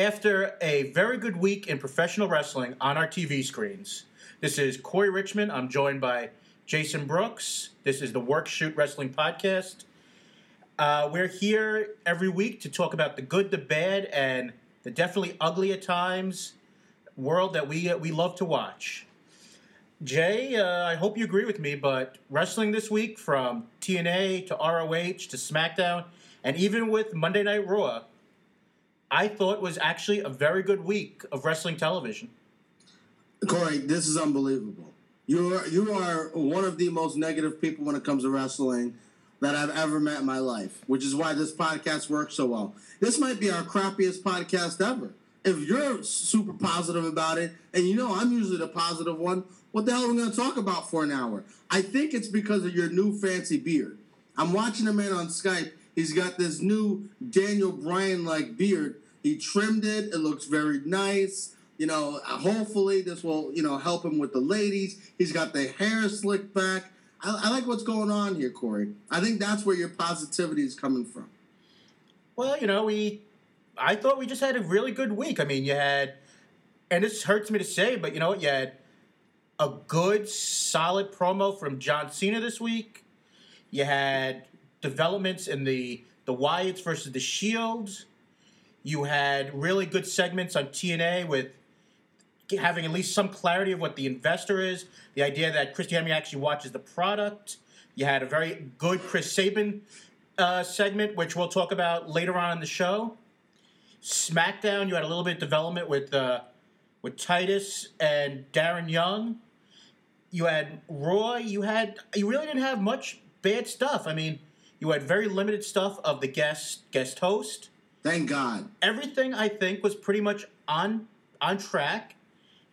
after a very good week in professional wrestling on our TV screens. This is Corey Richmond. I'm joined by Jason Brooks. This is the Work Shoot Wrestling Podcast. Uh, we're here every week to talk about the good, the bad, and the definitely ugly at times world that we uh, we love to watch. Jay, uh, I hope you agree with me, but wrestling this week from TNA to ROH to SmackDown, and even with Monday Night Raw, I thought was actually a very good week of wrestling television. Corey, this is unbelievable. You are you are one of the most negative people when it comes to wrestling that I've ever met in my life, which is why this podcast works so well. This might be our crappiest podcast ever. If you're super positive about it, and you know I'm usually the positive one, what the hell are we going to talk about for an hour? I think it's because of your new fancy beard. I'm watching a man on Skype. He's got this new Daniel Bryan like beard. He trimmed it. It looks very nice. You know, hopefully this will, you know, help him with the ladies. He's got the hair slicked back. I, I like what's going on here, Corey. I think that's where your positivity is coming from. Well, you know, we I thought we just had a really good week. I mean, you had and this hurts me to say, but you know what, you had a good, solid promo from John Cena this week. You had developments in the the Wyatts versus the Shields. You had really good segments on TNA with having at least some clarity of what the investor is. The idea that Christian actually watches the product. You had a very good Chris Sabin uh, segment, which we'll talk about later on in the show. SmackDown, you had a little bit of development with uh, with Titus and Darren Young you had Roy, you had you really didn't have much bad stuff. I mean, you had very limited stuff of the guest guest host. Thank God. Everything I think was pretty much on on track.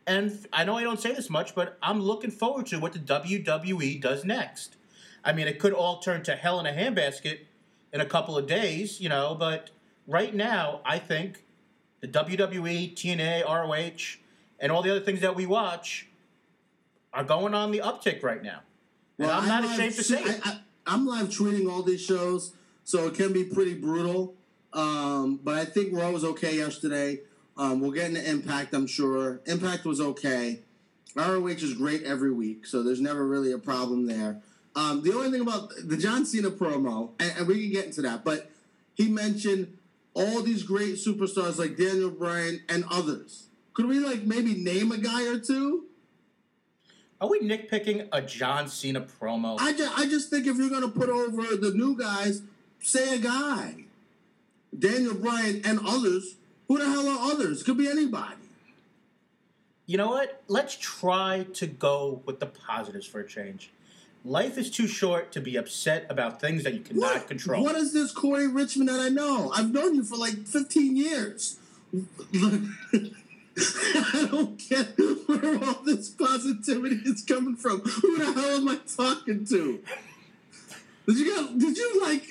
And I know I don't say this much, but I'm looking forward to what the WWE does next. I mean, it could all turn to hell in a handbasket in a couple of days, you know, but right now, I think the WWE, TNA, ROH, and all the other things that we watch are going on the uptick right now. Well, and I'm not ashamed to say it. I, am live tweeting all these shows, so it can be pretty brutal. Um, but I think Raw was okay yesterday. Um, we'll get into Impact, I'm sure. Impact was okay. ROH is great every week, so there's never really a problem there. Um, the only thing about the John Cena promo, and, and we can get into that, but he mentioned all these great superstars like Daniel Bryan and others. Could we like maybe name a guy or two? Are we nitpicking a John Cena promo? I just, I just think if you're going to put over the new guys, say a guy. Daniel Bryan and others. Who the hell are others? Could be anybody. You know what? Let's try to go with the positives for a change. Life is too short to be upset about things that you cannot what? control. What is this Corey Richmond that I know? I've known you for like 15 years. I don't get where all this positivity is coming from. Who the hell am I talking to? Did you get? Did you like?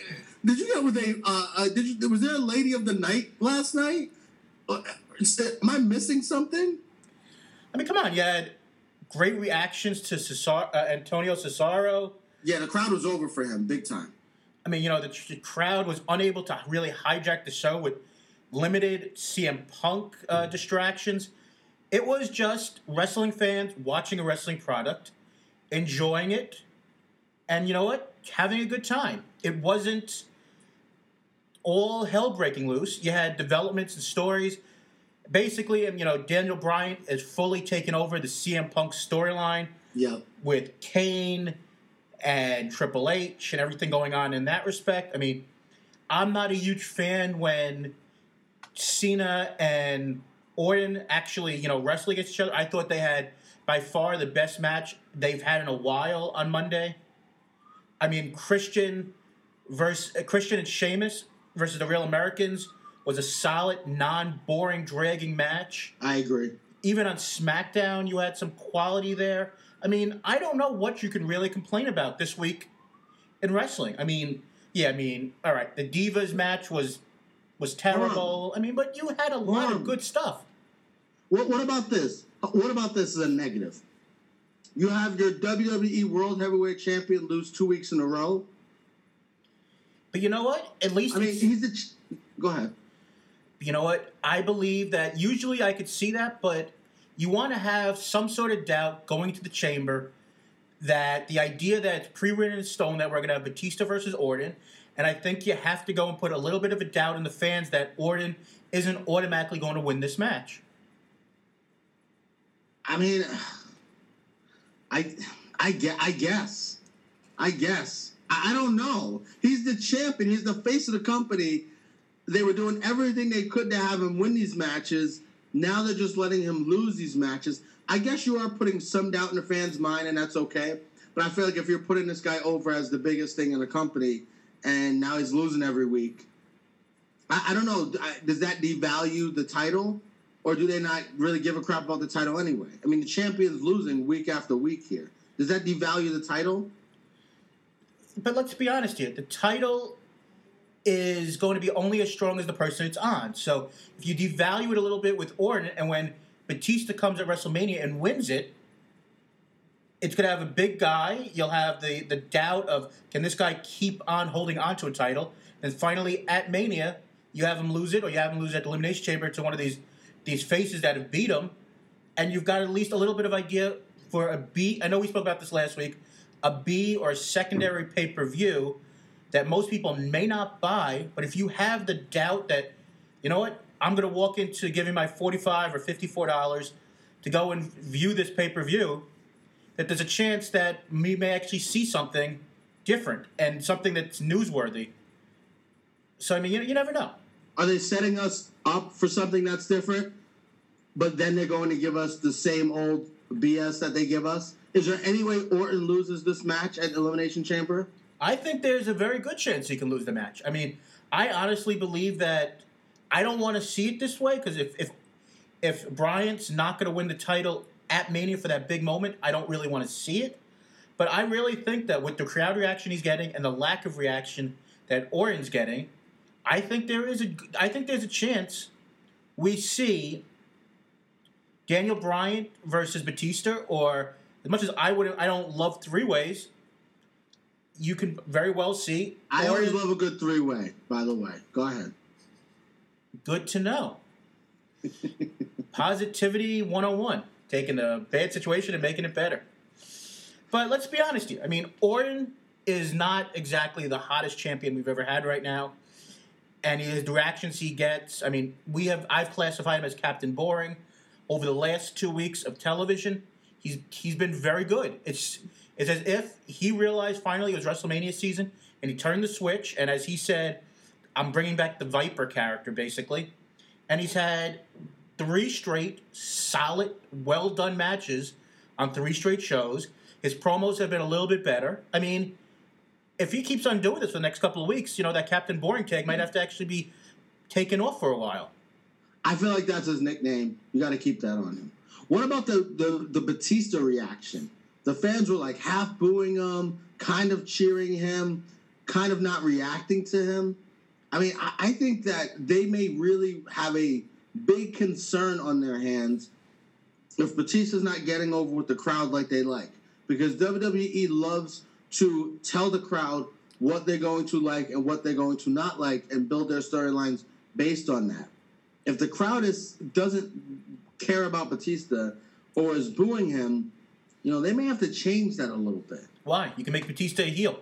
Did you get with a? Uh, uh, did you? Was there a lady of the night last night? Uh, am I missing something? I mean, come on, you had great reactions to Cesar, uh, Antonio Cesaro. Yeah, the crowd was over for him big time. I mean, you know, the, the crowd was unable to really hijack the show with limited CM Punk uh, distractions. It was just wrestling fans watching a wrestling product, enjoying it, and you know what? Having a good time. It wasn't all hell breaking loose. You had developments and stories. Basically, you know, Daniel Bryan is fully taken over the CM Punk storyline. Yeah. With Kane and Triple H and everything going on in that respect. I mean, I'm not a huge fan when Cena and Orton actually, you know, wrestle against each other. I thought they had by far the best match they've had in a while on Monday. I mean, Christian versus uh, Christian and Sheamus versus the Real Americans was a solid, non-boring, dragging match. I agree. Even on SmackDown, you had some quality there. I mean, I don't know what you can really complain about this week in wrestling. I mean, yeah, I mean, all right, the Divas match was was terrible. I mean, but you had a lot of good stuff. What, what about this? What about this as a negative? You have your WWE World Heavyweight Champion lose two weeks in a row. But you know what? At least I mean, he's a. Ch- Go ahead. you know what? I believe that usually I could see that, but you want to have some sort of doubt going to the chamber that the idea that it's pre-written in stone that we're going to have Batista versus Orton, and I think you have to go and put a little bit of a doubt in the fans that Orton isn't automatically going to win this match. I mean, I, I get, I guess, I guess. I, don't know. He's the champion. He's the face of the company. They were doing everything they could to have him win these matches. Now they're just letting him lose these matches. I guess you are putting some doubt in the fans' mind, and that's okay. But I feel like if you're putting this guy over as the biggest thing in the company, and now he's losing every week, I, I don't know. Does that devalue the title, or do they not really give a crap about the title anyway? I mean, the champion's losing week after week here. Does that devalue the title? But let's be honest here. The title is going to be only as strong as the person it's on. So if you devalue it a little bit with Orton, and when Batista comes at WrestleMania and wins it, it's going to have a big guy. You'll have the, the doubt of can this guy keep on holding on to a title? And finally, at Mania, you have him lose it, or you have him lose it at the Elimination Chamber to one of these these faces that have beat him, and you've got at least a little bit of idea for a beat. I know we spoke about this last week. A B or secondary pay per view that most people may not buy, but if you have the doubt that, you know what, I'm going to walk into giving my 45 or $54 to go and view this pay per view, that there's a chance that we may actually see something different and something that's newsworthy. So, I mean, you, you never know. Are they setting us up for something that's different, but then they're going to give us the same old BS that they give us? Is there any way Orton loses this match at Elimination Chamber? I think there's a very good chance he can lose the match. I mean, I honestly believe that I don't want to see it this way because if if if Bryan's not going to win the title at Mania for that big moment, I don't really want to see it. But I really think that with the crowd reaction he's getting and the lack of reaction that Orton's getting, I think there is a I think there's a chance we see Daniel Bryan versus Batista, or as much as I would I don't love three ways, you can very well see. I always love a good three way, by the way. Go ahead. Good to know. Positivity 101. Taking a bad situation and making it better. But let's be honest here. I mean, Orton is not exactly the hottest champion we've ever had right now. And his reactions he gets, I mean, we have I've classified him as Captain Boring. Over the last two weeks of television, he's he's been very good. It's it's as if he realized finally it was WrestleMania season and he turned the switch. And as he said, I'm bringing back the Viper character, basically. And he's had three straight solid, well done matches on three straight shows. His promos have been a little bit better. I mean, if he keeps on doing this for the next couple of weeks, you know, that Captain Boring tag might have to actually be taken off for a while. I feel like that's his nickname. You got to keep that on him. What about the, the, the Batista reaction? the fans were like half booing him, kind of cheering him, kind of not reacting to him. I mean, I, I think that they may really have a big concern on their hands if Batista's not getting over with the crowd like they like. Because WWE loves to tell the crowd what they're going to like and what they're going to not like and build their storylines based on that. If the crowd is doesn't care about Batista or is booing him, you know, they may have to change that a little bit. Why? You can make Batista a heel.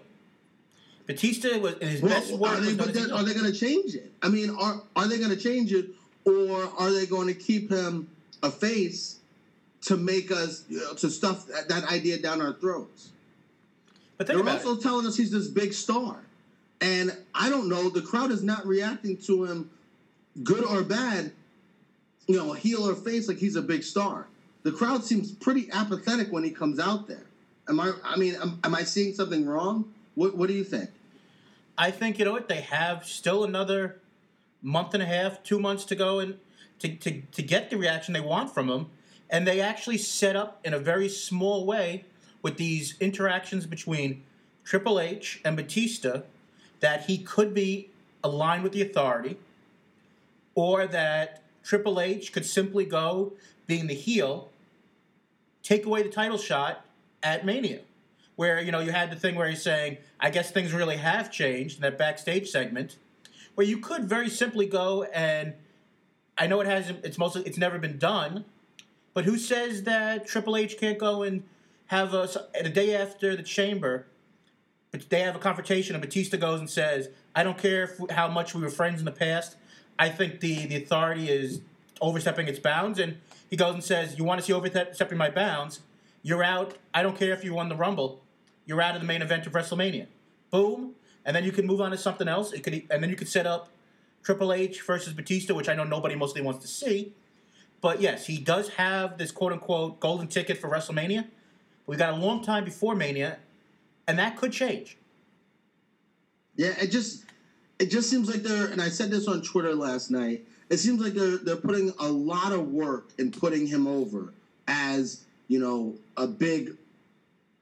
Batista was in his well, best work. Are they, then, are they going to change it? I mean, are are they going to change it, or are they going to keep him a face to make us you know, to stuff that, that, idea down our throats? But they're also it. telling us he's this big star, and I don't know. The crowd is not reacting to him, good or bad. You know, heel or face, like he's a big star the crowd seems pretty apathetic when he comes out there. Am I? I mean, am, am I seeing something wrong? What What do you think? I think you know what they have still another month and a half, two months to go, and to, to, to get the reaction they want from him. And they actually set up in a very small way with these interactions between Triple H and Batista that he could be aligned with the authority, or that Triple H could simply go being the heel take away the title shot at Mania, where you know you had the thing where he's saying, "I guess things really have changed." In that backstage segment, where you could very simply go and I know it hasn't. It's mostly. It's never been done. But who says that Triple H can't go and have a the day after the Chamber? But they have a confrontation, and Batista goes and says, "I don't care if, how much we were friends in the past. I think the the authority is overstepping its bounds." And he goes and says, "You want to see overstepping my bounds? You're out. I don't care if you won the Rumble. You're out of the main event of WrestleMania. Boom, and then you can move on to something else. It could, and then you could set up Triple H versus Batista, which I know nobody mostly wants to see. But yes, he does have this quote unquote golden ticket for WrestleMania. We got a long time before Mania, and that could change. Yeah, it just it just seems like they're and I said this on Twitter last night. It seems like they're they're putting a lot of work in putting him over as, you know, a big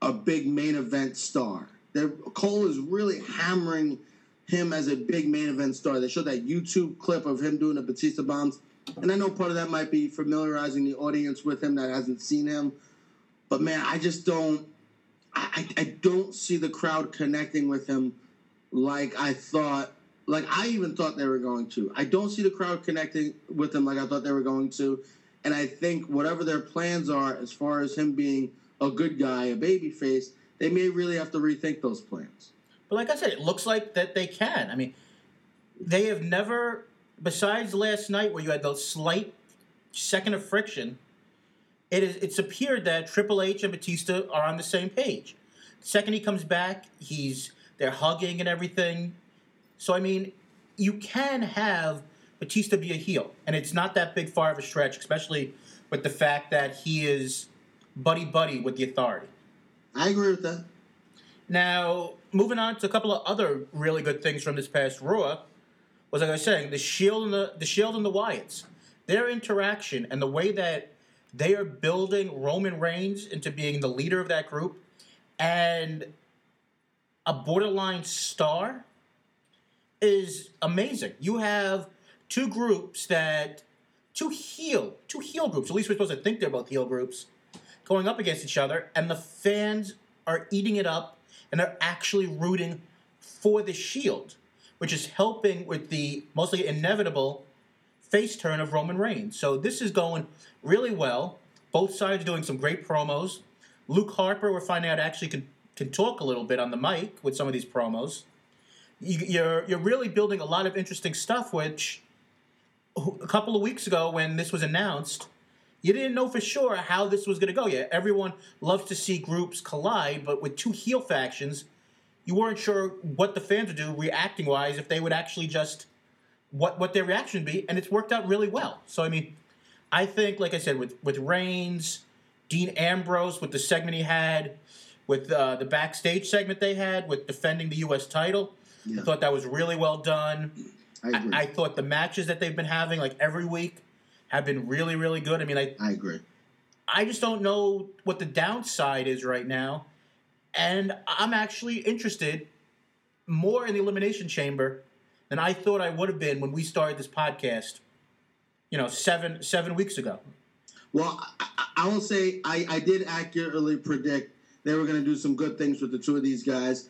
a big main event star. They're, Cole is really hammering him as a big main event star. They showed that YouTube clip of him doing the Batista bombs. And I know part of that might be familiarizing the audience with him that hasn't seen him. But man, I just don't I, I don't see the crowd connecting with him like I thought like I even thought they were going to. I don't see the crowd connecting with him like I thought they were going to. And I think whatever their plans are as far as him being a good guy, a baby face, they may really have to rethink those plans. But like I said, it looks like that they can. I mean, they have never, besides last night where you had the slight second of friction, it is it's appeared that Triple H and Batista are on the same page. Second he comes back, he's they're hugging and everything. So I mean, you can have Batista be a heel, and it's not that big far of a stretch, especially with the fact that he is buddy buddy with the authority. I agree with that. Now, moving on to a couple of other really good things from this past Raw, was like I was saying, the Shield and the the Shield and the Wyatts, their interaction and the way that they are building Roman Reigns into being the leader of that group and a borderline star is amazing. You have two groups that two heel, two heel groups. At least we're supposed to think they're both heel groups going up against each other, and the fans are eating it up, and they're actually rooting for the Shield, which is helping with the mostly inevitable face turn of Roman Reigns. So this is going really well. Both sides are doing some great promos. Luke Harper, we're finding out actually can can talk a little bit on the mic with some of these promos. You're you're really building a lot of interesting stuff, which a couple of weeks ago when this was announced, you didn't know for sure how this was going to go Yeah, Everyone loves to see groups collide, but with two heel factions, you weren't sure what the fans would do reacting wise if they would actually just what what their reaction would be, and it's worked out really well. So I mean, I think, like I said, with with Reigns, Dean Ambrose, with the segment he had, with uh, the backstage segment they had with defending the U.S. title, yeah. I thought that was really well done. I, I, I thought the matches that they've been having, like every week, have been really, really good. I mean, I I agree. I just don't know what the downside is right now, and I'm actually interested more in the elimination chamber than I thought I would have been when we started this podcast. You know, seven seven weeks ago. Well, I, I will say I, I did accurately predict they were going to do some good things with the two of these guys,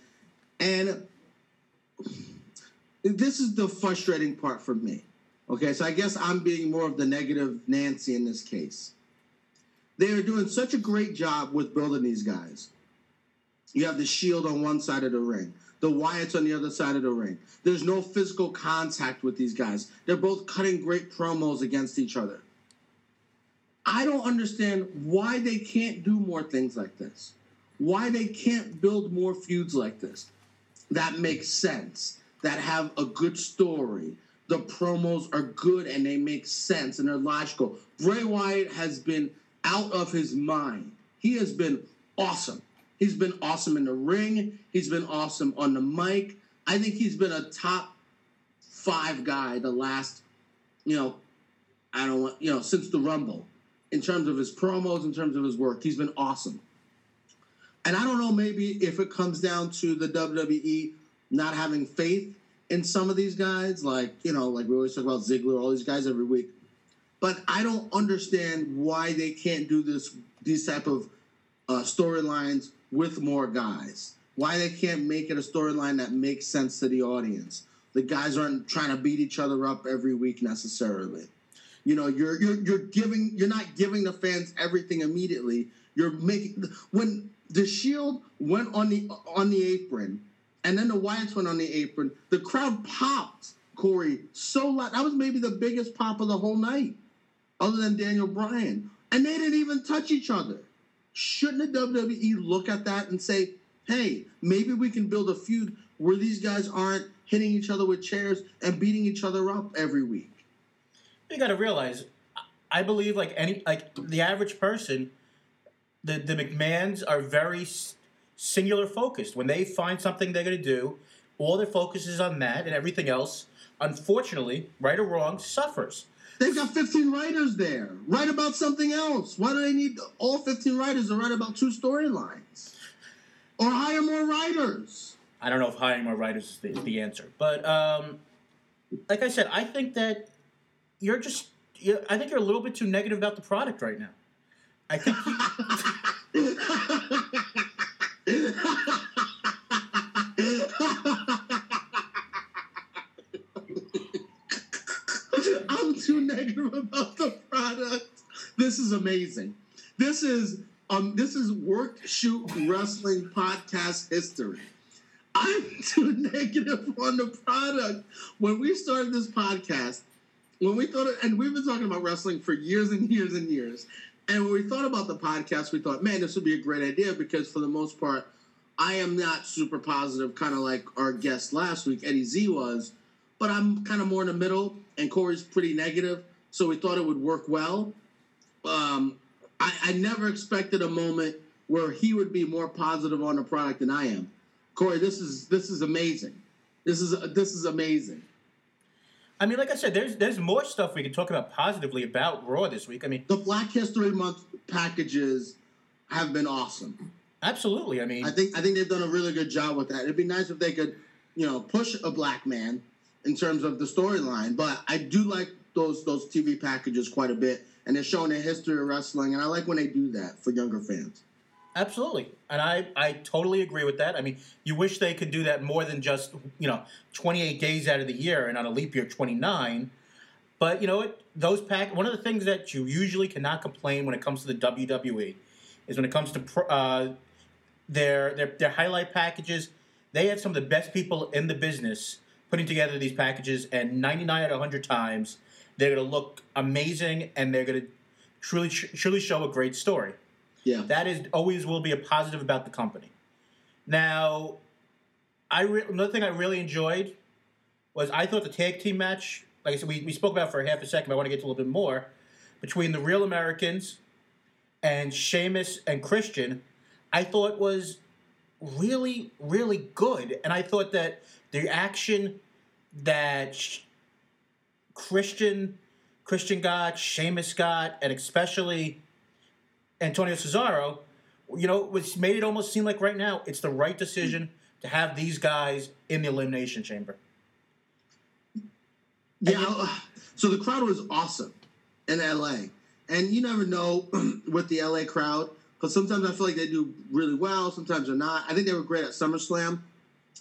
and this is the frustrating part for me. Okay, so I guess I'm being more of the negative Nancy in this case. They are doing such a great job with building these guys. You have the Shield on one side of the ring, the Wyatts on the other side of the ring. There's no physical contact with these guys. They're both cutting great promos against each other. I don't understand why they can't do more things like this. Why they can't build more feuds like this that make sense, that have a good story, the promos are good and they make sense and they're logical. Bray Wyatt has been out of his mind. He has been awesome. He's been awesome in the ring. He's been awesome on the mic. I think he's been a top five guy the last, you know, I don't want, you know, since the Rumble. In terms of his promos, in terms of his work, he's been awesome. And I don't know, maybe if it comes down to the WWE not having faith in some of these guys, like you know, like we always talk about Ziggler, all these guys every week. But I don't understand why they can't do this these type of uh, storylines with more guys. Why they can't make it a storyline that makes sense to the audience. The guys aren't trying to beat each other up every week necessarily. You know, you're you're you're giving you're not giving the fans everything immediately. You're making when the Shield went on the on the apron, and then the Wyatts went on the apron. The crowd popped Corey so loud. That was maybe the biggest pop of the whole night, other than Daniel Bryan, and they didn't even touch each other. Shouldn't the WWE look at that and say, "Hey, maybe we can build a feud where these guys aren't hitting each other with chairs and beating each other up every week?" You got to realize, I believe like any like the average person, the the McMahons are very singular focused. When they find something they're going to do, all their focus is on that, and everything else, unfortunately, right or wrong, suffers. They've got 15 writers there. Write about something else. Why do they need all 15 writers to write about two storylines? Or hire more writers? I don't know if hiring more writers is the, is the answer, but um, like I said, I think that you're just. you I think you're a little bit too negative about the product right now. I think I'm too negative about the product. This is amazing. This is um this is work shoot wrestling podcast history. I'm too negative on the product. When we started this podcast, when we thought, and we've been talking about wrestling for years and years and years, and when we thought about the podcast, we thought, man, this would be a great idea because for the most part, I am not super positive, kind of like our guest last week, Eddie Z was, but I'm kind of more in the middle, and Corey's pretty negative, so we thought it would work well. Um, I, I never expected a moment where he would be more positive on the product than I am. Corey, this is this is amazing. This is this is amazing. I mean, like I said, there's there's more stuff we can talk about positively about Raw this week. I mean, The Black History Month packages have been awesome. absolutely. I mean, I think I think they've done a really good job with that. It'd be nice if they could, you know, push a black man in terms of the storyline. But I do like those those TV packages quite a bit, and they're showing the history of wrestling, and I like when they do that for younger fans. Absolutely. And I, I totally agree with that. I mean, you wish they could do that more than just, you know, 28 days out of the year and on a leap year 29. But you know what? Those pack one of the things that you usually cannot complain when it comes to the WWE is when it comes to uh, their, their their highlight packages. They have some of the best people in the business putting together these packages, and 99 out of 100 times they're going to look amazing and they're going to truly truly show a great story. Yeah, That is always will be a positive about the company. Now, I re- another thing I really enjoyed was I thought the tag team match, like I said, we, we spoke about for half a second, but I want to get to a little bit more, between the Real Americans and Sheamus and Christian, I thought was really, really good. And I thought that the action that Christian Christian got, Sheamus got, and especially Antonio Cesaro, you know, which made it almost seem like right now it's the right decision to have these guys in the elimination chamber. yeah. So the crowd was awesome in LA, and you never know with the LA crowd because sometimes I feel like they do really well, sometimes they're not. I think they were great at SummerSlam,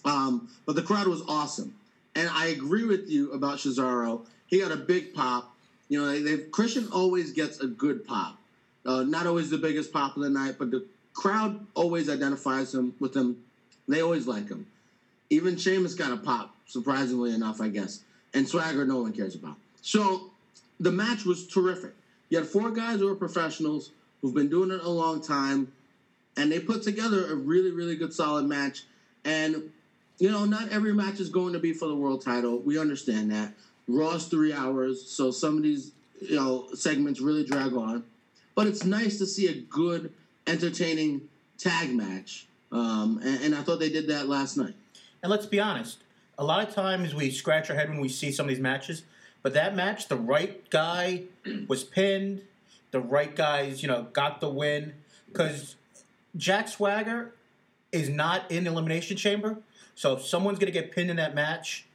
um, but the crowd was awesome, and I agree with you about Cesaro. He got a big pop. You know, they Christian always gets a good pop. Uh, not always the biggest pop of the night, but the crowd always identifies him with him. They always like him. Even Sheamus got a pop, surprisingly enough, I guess. And Swagger, no one cares about. So the match was terrific. You had four guys who are professionals who've been doing it a long time, and they put together a really, really good, solid match. And you know, not every match is going to be for the world title. We understand that. Raw's three hours, so some of these you know segments really drag on. But it's nice to see a good, entertaining tag match, um, and, and I thought they did that last night. And let's be honest, a lot of times we scratch our head when we see some of these matches, but that match, the right guy was pinned, the right guys, you know, got the win. Because Jack Swagger is not in the Elimination Chamber, so if someone's going to get pinned in that match,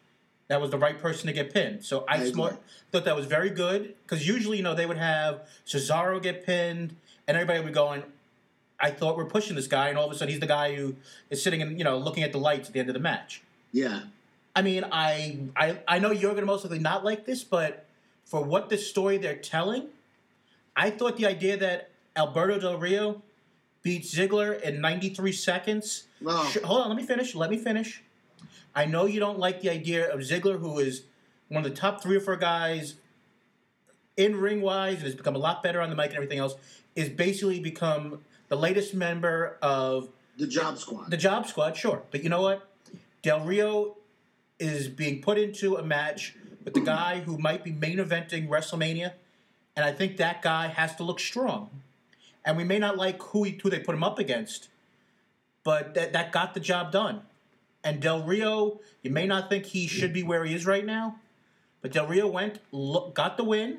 that was the right person to get pinned. So I, I smart, thought that was very good because usually, you know, they would have Cesaro get pinned, and everybody would be going, I thought we're pushing this guy, and all of a sudden he's the guy who is sitting and you know looking at the lights at the end of the match. Yeah, I mean, I I, I know you're going to most likely not like this, but for what the story they're telling, I thought the idea that Alberto Del Rio beat Ziggler in 93 seconds. Sh- hold on, let me finish. Let me finish. I know you don't like the idea of Ziggler, who is one of the top three or four guys in ring wise and has become a lot better on the mic and everything else, is basically become the latest member of The job squad. the job squad, sure. But you know what? Del Rio is being put into a match with the guy who might be main eventing WrestleMania, and I think that guy has to look strong. And we may not like who, he, who they put him up against, but that, that got the job done. And Del Rio, you may not think he should be where he is right now, but Del Rio went, look, got the win.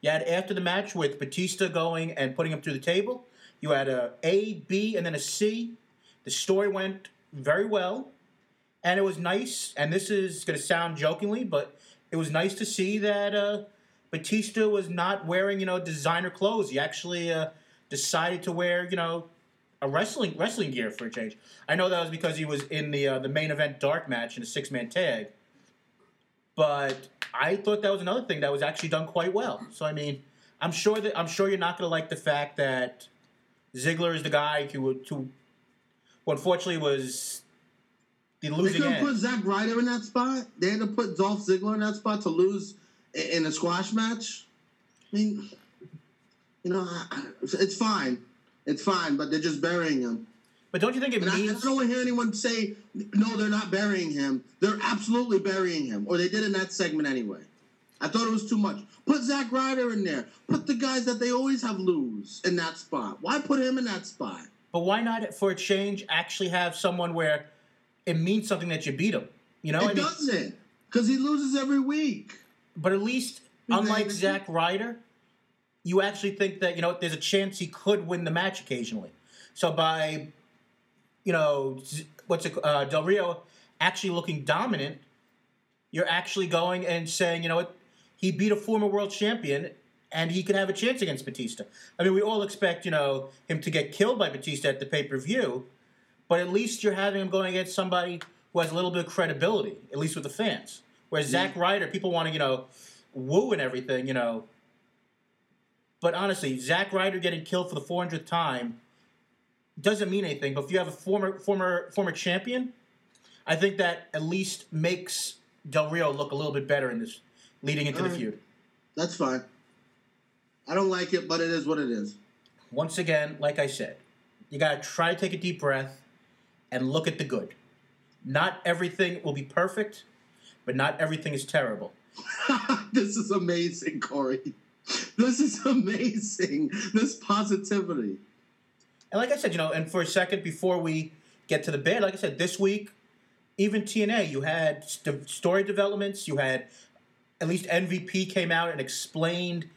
You had after the match with Batista going and putting him through the table. You had a A, B, and then a C. The story went very well, and it was nice. And this is going to sound jokingly, but it was nice to see that uh, Batista was not wearing you know designer clothes. He actually uh, decided to wear you know a wrestling wrestling gear for a change. I know that was because he was in the uh, the main event dark match in a six man tag, but I thought that was another thing that was actually done quite well. So I mean, I'm sure that I'm sure you're not going to like the fact that Ziggler is the guy who who, who unfortunately was the losing. They couldn't put. Zack Ryder in that spot. They had to put Dolph Ziggler in that spot to lose in a squash match. I mean, you know, it's fine. It's fine, but they're just burying him. But don't you think it And I, I don't want to hear anyone say, no, they're not burying him. They're absolutely burying him. Or they did in that segment anyway. I thought it was too much. Put Zack Ryder in there. Put the guys that they always have lose in that spot. Why put him in that spot? But why not, for a change, actually have someone where it means something that you beat him? You know, it I mean, doesn't. Because he loses every week. but at least, unlike Zack Ryder, you actually think that you know there's a chance he could win the match occasionally. So by, you know, what's it? Uh, Del Rio actually looking dominant, you're actually going and saying, you know what, he beat a former world champion. And he could have a chance against Batista. I mean, we all expect, you know, him to get killed by Batista at the pay per view, but at least you're having him going against somebody who has a little bit of credibility, at least with the fans. Whereas Zack Ryder, people want to, you know, woo and everything, you know. But honestly, Zack Ryder getting killed for the 400th time doesn't mean anything. But if you have a former former former champion, I think that at least makes Del Rio look a little bit better in this leading into the Alright. feud. That's fine. I don't like it, but it is what it is. Once again, like I said, you got to try to take a deep breath and look at the good. Not everything will be perfect, but not everything is terrible. this is amazing, Corey. This is amazing. This positivity. And like I said, you know, and for a second before we get to the bed, like I said, this week, even TNA, you had st- story developments. You had at least MVP came out and explained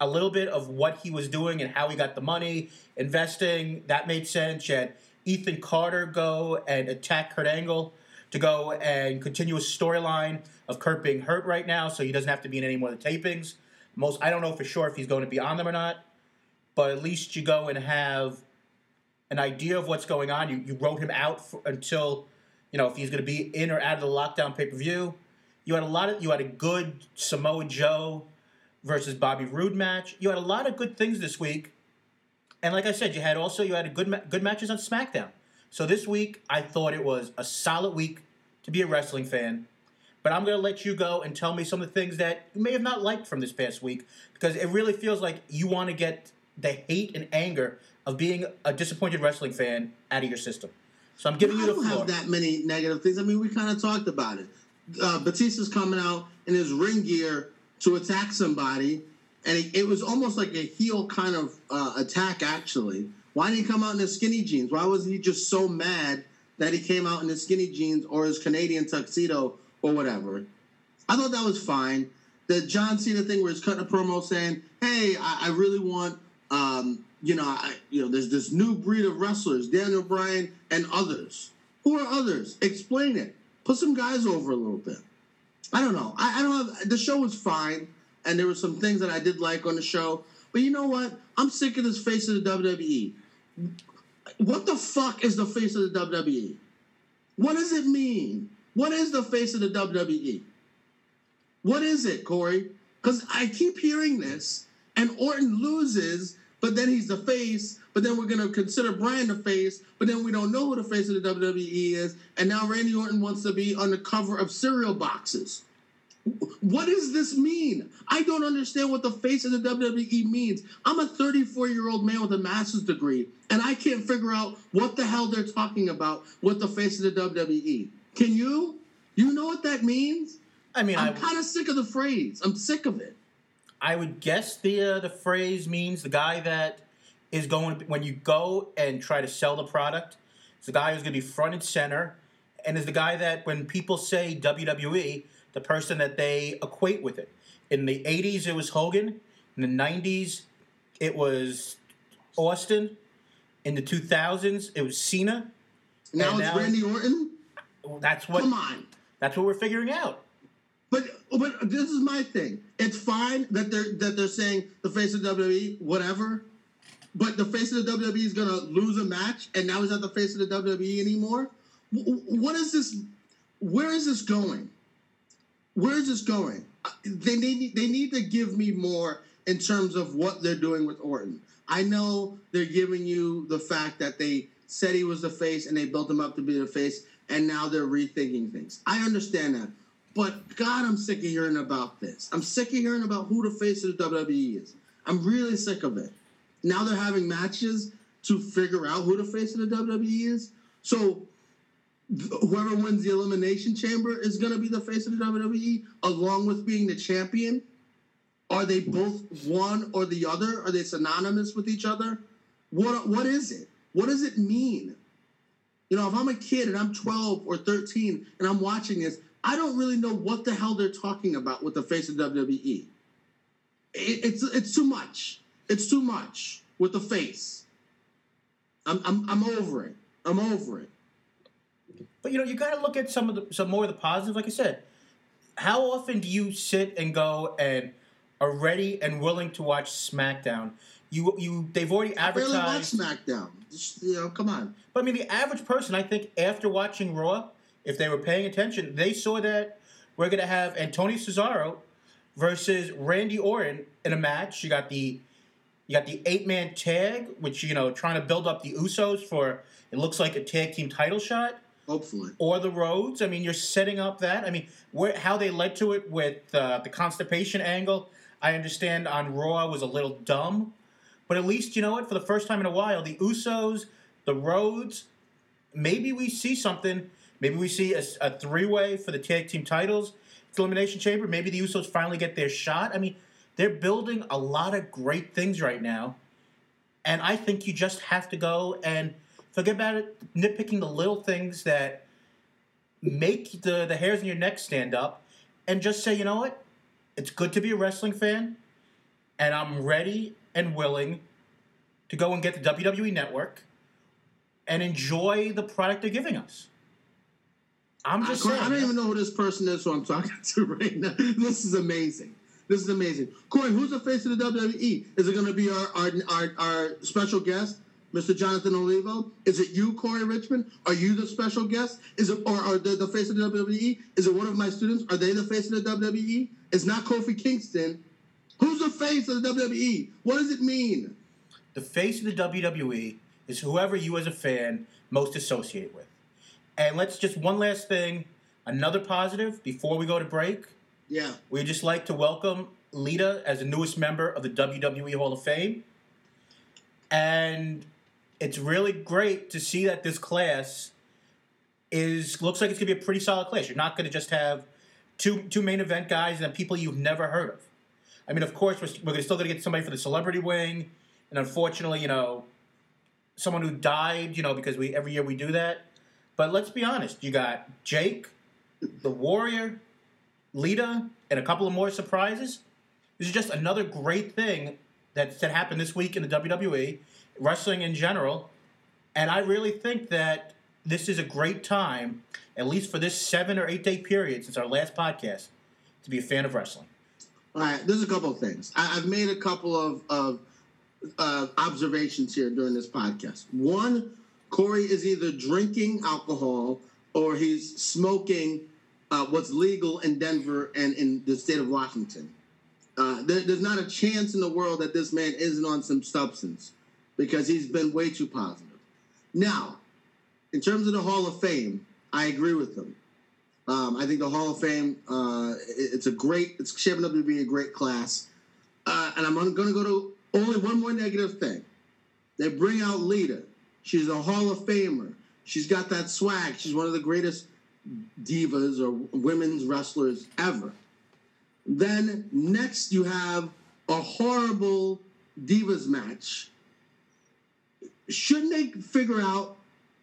a little bit of what he was doing and how he got the money, investing. That made sense. You had Ethan Carter go and attack Kurt Angle to go and continue a storyline of Kurt being hurt right now, so he doesn't have to be in any more of the tapings. Most I don't know for sure if he's going to be on them or not, but at least you go and have an idea of what's going on. You, you wrote him out for, until you know if he's going to be in or out of the lockdown pay per view. You had a lot of you had a good Samoa Joe versus Bobby Roode match. You had a lot of good things this week, and like I said, you had also you had a good good matches on SmackDown. So this week, I thought it was a solid week to be a wrestling fan. But I'm going to let you go and tell me some of the things that you may have not liked from this past week because it really feels like you want to get the hate and anger of being a disappointed wrestling fan out of your system. So I'm giving you I the don't floor. have that many negative things. I mean, we kind of talked about it. Uh, Batista's coming out in his ring gear to attack somebody, and it, it was almost like a heel kind of uh, attack, actually. Why didn't he come out in his skinny jeans? Why was he just so mad that he came out in his skinny jeans or his Canadian tuxedo or whatever? I thought that was fine. The John Cena thing where he's cutting a promo saying, "Hey, I, I really want, um, you know, I, you know, there's this new breed of wrestlers, Daniel Bryan and others. Who are others? Explain it. Put some guys over a little bit. I don't know. I, I don't have. The show was fine, and there were some things that I did like on the show. But you know what? I'm sick of this face of the WWE. What the fuck is the face of the WWE? What does it mean? What is the face of the WWE? What is it, Corey? Because I keep hearing this, and Orton loses, but then he's the face, but then we're gonna consider Bryan the face, but then we don't know who the face of the WWE is, and now Randy Orton wants to be on the cover of cereal boxes. What does this mean? I don't understand what the face of the WWE means. I'm a 34 year old man with a master's degree, and I can't figure out what the hell they're talking about with the face of the WWE. Can you? You know what that means? I mean, I'm kind of sick of the phrase. I'm sick of it. I would guess the uh, the phrase means the guy that is going when you go and try to sell the product. It's the guy who's going to be front and center, and is the guy that when people say WWE, the person that they equate with it. In the '80s, it was Hogan. In the '90s, it was Austin. In the 2000s, it was Cena. Now And it's now- Randy Orton. That's what. Come on. That's what we're figuring out. But but this is my thing. It's fine that they're that they're saying the face of WWE, whatever. But the face of the WWE is gonna lose a match, and now he's not the face of the WWE anymore. What is this? Where is this going? Where is this going? Uh, They need they need to give me more in terms of what they're doing with Orton. I know they're giving you the fact that they said he was the face and they built him up to be the face, and now they're rethinking things. I understand that. But God, I'm sick of hearing about this. I'm sick of hearing about who the face of the WWE is. I'm really sick of it. Now they're having matches to figure out who the face of the WWE is. So whoever wins the elimination chamber is going to be the face of the WWE, along with being the champion. Are they both one or the other? Are they synonymous with each other? What what is it? What does it mean? You know, if I'm a kid and I'm 12 or 13 and I'm watching this, I don't really know what the hell they're talking about with the face of WWE. It, it's it's too much. It's too much with the face. I'm I'm I'm over it. I'm over it. But you know, you got to look at some of the some more of the positives. Like I said, how often do you sit and go and are ready and willing to watch SmackDown? You you they've already I barely watch. SmackDown. Just, you know, come on. But I mean, the average person, I think, after watching Raw, if they were paying attention, they saw that we're going to have Antonio Cesaro versus Randy Orton in a match. You got the you got the eight man tag, which you know trying to build up the Usos for it looks like a tag team title shot Hopefully. or the Rhodes. I mean, you're setting up that. I mean, where, how they led to it with uh, the constipation angle, I understand on Raw was a little dumb, but at least you know what? For the first time in a while, the Usos, the Rhodes, maybe we see something. Maybe we see a, a three way for the tag team titles. Elimination Chamber. Maybe the Usos finally get their shot. I mean, they're building a lot of great things right now. And I think you just have to go and forget about it, nitpicking the little things that make the, the hairs in your neck stand up and just say, you know what? It's good to be a wrestling fan, and I'm ready and willing to go and get the WWE network and enjoy the product they're giving us. I'm just I, saying. I don't even know who this person is who I'm talking to right now. This is amazing. This is amazing. Corey, who's the face of the WWE? Is it going to be our, our our our special guest, Mr. Jonathan Olivo? Is it you, Corey Richmond? Are you the special guest? Is it or are the, the face of the WWE? Is it one of my students? Are they the face of the WWE? It's not Kofi Kingston. Who's the face of the WWE? What does it mean? the face of the WWE is whoever you as a fan most associate with. And let's just one last thing, another positive before we go to break. Yeah. We'd just like to welcome Lita as the newest member of the WWE Hall of Fame. And it's really great to see that this class is looks like it's gonna be a pretty solid class. You're not gonna just have two two main event guys and people you've never heard of. I mean, of course, we're, we're still gonna get somebody for the celebrity wing, and unfortunately, you know, someone who died, you know, because we every year we do that. But let's be honest, you got Jake, the Warrior, Lita, and a couple of more surprises. This is just another great thing that, that happened this week in the WWE, wrestling in general. And I really think that this is a great time, at least for this seven or eight day period since our last podcast, to be a fan of wrestling. Right, there's a couple of things. I, I've made a couple of, of uh, observations here during this podcast. One, Corey is either drinking alcohol or he's smoking uh, what's legal in Denver and in the state of Washington. Uh, there, there's not a chance in the world that this man isn't on some substance because he's been way too positive. Now, in terms of the Hall of Fame, I agree with them. Um, I think the Hall of Fame, uh, it's a great, it's shaping up to be a great class. Uh, and I'm going to go to only one more negative thing. They bring out Lita. She's a Hall of Famer. She's got that swag. She's one of the greatest divas or women's wrestlers ever. Then next you have a horrible divas match. Shouldn't they figure out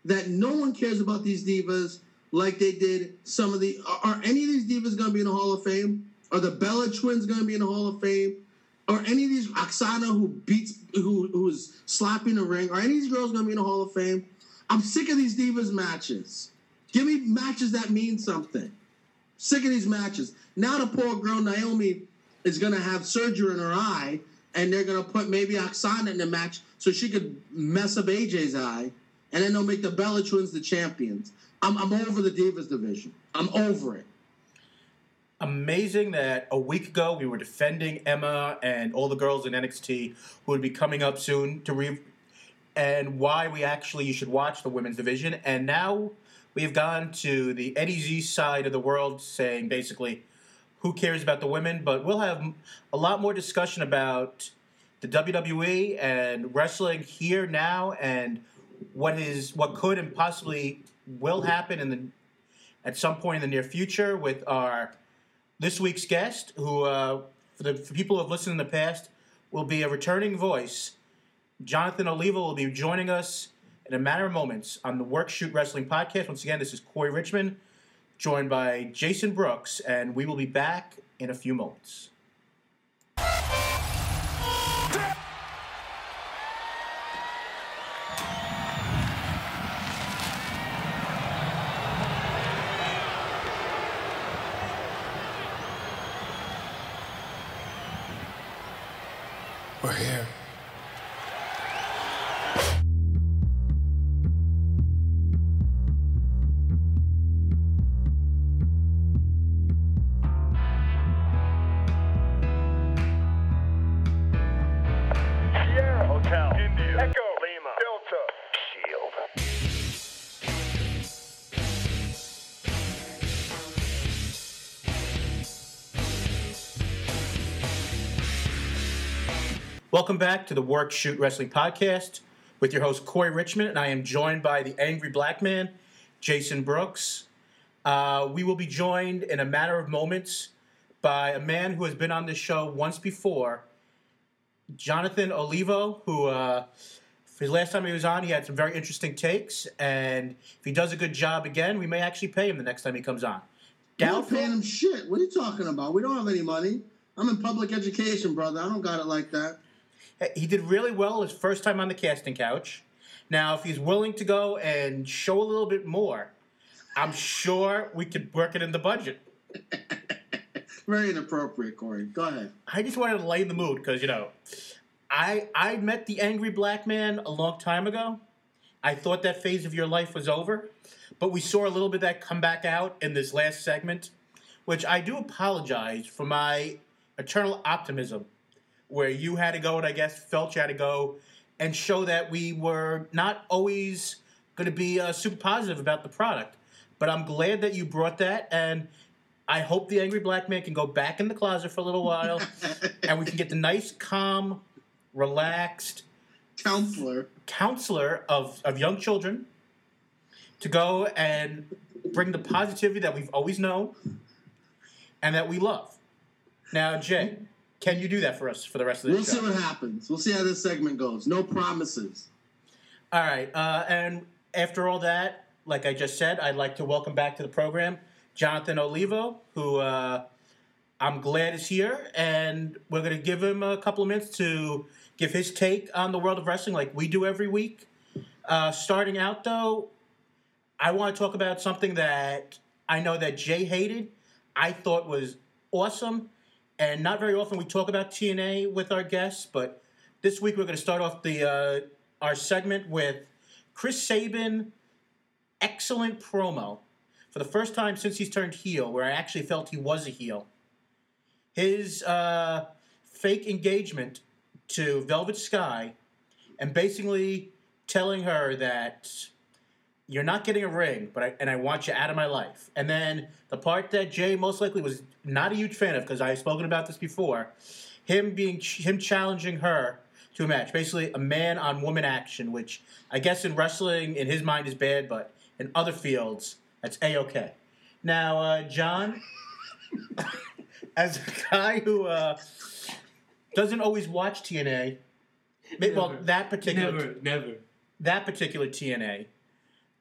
that no one cares about these divas like they did some of the? Are any of these divas going to be in the Hall of Fame? Are the Bella twins going to be in the Hall of Fame? Are any of these Aksana who beats who who's slapping the ring? Are any of these girls going to be in the Hall of Fame? I'm sick of these divas matches. Give me matches that mean something. Sick of these matches. Now the poor girl Naomi is going to have surgery in her eye, and they're going to put maybe Aksana in the match so she could mess up AJ's eye, and then they'll make the Bella Twins the champions. I'm, I'm over the Divas division. I'm over it. Amazing that a week ago we were defending Emma and all the girls in NXT who would be coming up soon to re and why we actually you should watch the women's division. And now we've gone to the Eddie Z side of the world saying basically who cares about the women, but we'll have a lot more discussion about the WWE and wrestling here now and what is what could and possibly will happen in the at some point in the near future with our this week's guest, who uh, for the for people who have listened in the past, will be a returning voice. Jonathan Olivo will be joining us in a matter of moments on the Work Shoot Wrestling podcast. Once again, this is Corey Richmond, joined by Jason Brooks, and we will be back in a few moments. Welcome back to the Work Shoot Wrestling Podcast with your host Corey Richmond, and I am joined by the angry black man, Jason Brooks. Uh, we will be joined in a matter of moments by a man who has been on this show once before, Jonathan Olivo, who uh, for his last time he was on, he had some very interesting takes, and if he does a good job again, we may actually pay him the next time he comes on. Doubtful. paying him shit. What are you talking about? We don't have any money. I'm in public education, brother. I don't got it like that. He did really well his first time on the casting couch. Now, if he's willing to go and show a little bit more, I'm sure we could work it in the budget. Very inappropriate, Corey. Go ahead. I just wanted to lighten the mood because you know, I I met the angry black man a long time ago. I thought that phase of your life was over, but we saw a little bit of that come back out in this last segment, which I do apologize for my eternal optimism, where you had to go and I guess felt you had to go and show that we were not always going to be uh, super positive about the product. But I'm glad that you brought that, and I hope the angry black man can go back in the closet for a little while, and we can get the nice, calm, relaxed Counselor. counselor of, of young children to go and bring the positivity that we've always known and that we love. Now, Jay, can you do that for us for the rest of the day? We'll show? see what happens. We'll see how this segment goes. No promises. All right. Uh, and after all that, like I just said, I'd like to welcome back to the program Jonathan Olivo, who uh, I'm glad is here. And we're going to give him a couple of minutes to give his take on the world of wrestling like we do every week. Uh, starting out, though, I want to talk about something that I know that Jay hated, I thought was awesome. And not very often we talk about TNA with our guests, but this week we're going to start off the uh, our segment with Chris Sabin. Excellent promo for the first time since he's turned heel, where I actually felt he was a heel. His uh, fake engagement to Velvet Sky and basically telling her that you're not getting a ring, but I, and I want you out of my life. And then the part that Jay most likely was not a huge fan of because I've spoken about this before, him being him challenging her to a match, basically a man on woman action, which I guess in wrestling in his mind is bad, but in other fields that's a okay. Now, uh, John, as a guy who uh, doesn't always watch TNA, ma- well, that particular Never, never. that particular TNA.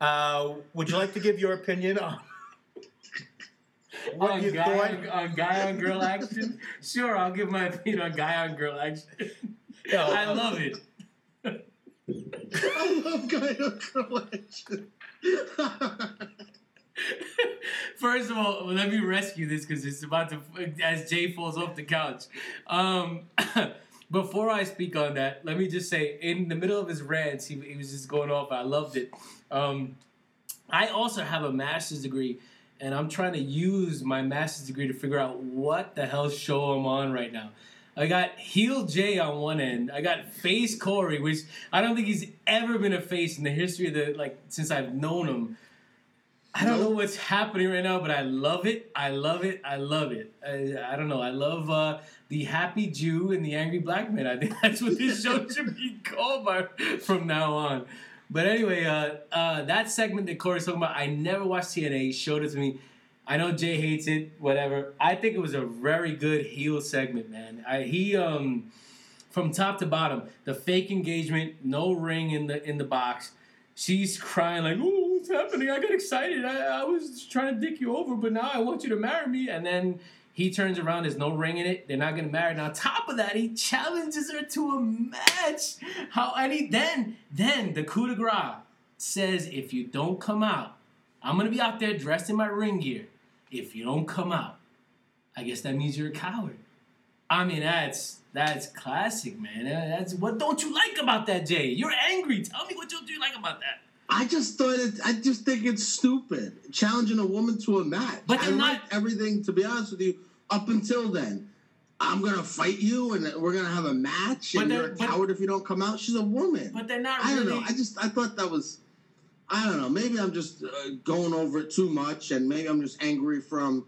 Uh, would you like to give your opinion on what on you guy, thought? on, on guy on girl action? Sure, I'll give my opinion on guy on girl action. Yeah, I love it. I love guy on girl action. First of all, let me rescue this because it's about to as Jay falls off the couch. Um, before I speak on that, let me just say, in the middle of his rants, he, he was just going off. I loved it. Um, I also have a master's degree, and I'm trying to use my master's degree to figure out what the hell show I'm on right now. I got heel Jay on one end. I got face Corey, which I don't think he's ever been a face in the history of the like since I've known him. I don't know what's happening right now, but I love it. I love it. I love it. I, I don't know. I love uh, the happy Jew and the angry black man. I think that's what this show should be called by, from now on. But anyway, uh, uh, that segment that Corey's talking about, I never watched TNA. He showed it to me. I know Jay hates it. Whatever. I think it was a very good heel segment, man. I, he um, from top to bottom, the fake engagement, no ring in the in the box. She's crying like, "Oh, what's happening? I got excited. I, I was trying to dick you over, but now I want you to marry me." And then he turns around. There's no ring in it. They're not getting married. And on top of that, he challenges her to a match. How? He then then the coup de grace says, "If you don't come out, I'm gonna be out there dressed in my ring gear. If you don't come out, I guess that means you're a coward." I mean, that's that's classic, man. That's what don't you like about that, Jay? You're angry. Tell me what you like about that. I just thought it. I just think it's stupid challenging a woman to a match. But I they're not- liked everything to be honest with you up until then. I'm gonna fight you, and we're gonna have a match, But and you're a but- coward if you don't come out. She's a woman. But they're not I don't know. I just I thought that was. I don't know. Maybe I'm just uh, going over it too much, and maybe I'm just angry from,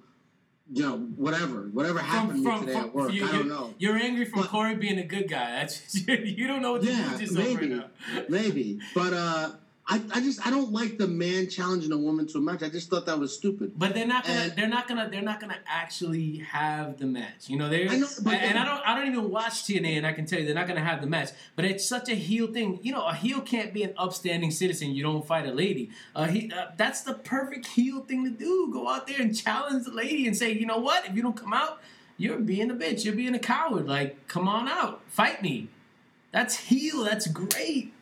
you know, whatever, whatever happened to me today at work. You, I don't know. You're angry from But- Corey being a good guy. That's you don't know what to do Yeah, with maybe, right now. maybe. But uh, I, I just I don't like the man challenging a woman to a match. I just thought that was stupid. But they're not gonna. And- they're not gonna. They're not gonna actually have the match. You know, they. But- and I don't. I don't even watch TNA, and I can tell you they're not gonna have the match. But it's such a heel thing. You know, a heel can't be an upstanding citizen. You don't fight a lady. Uh, he, uh, that's the perfect heel thing to do. Go out there and challenge the lady and say, you know what? If you don't come out, you're being a bitch. You're being a coward. Like, come on out, fight me. That's heel. That's great.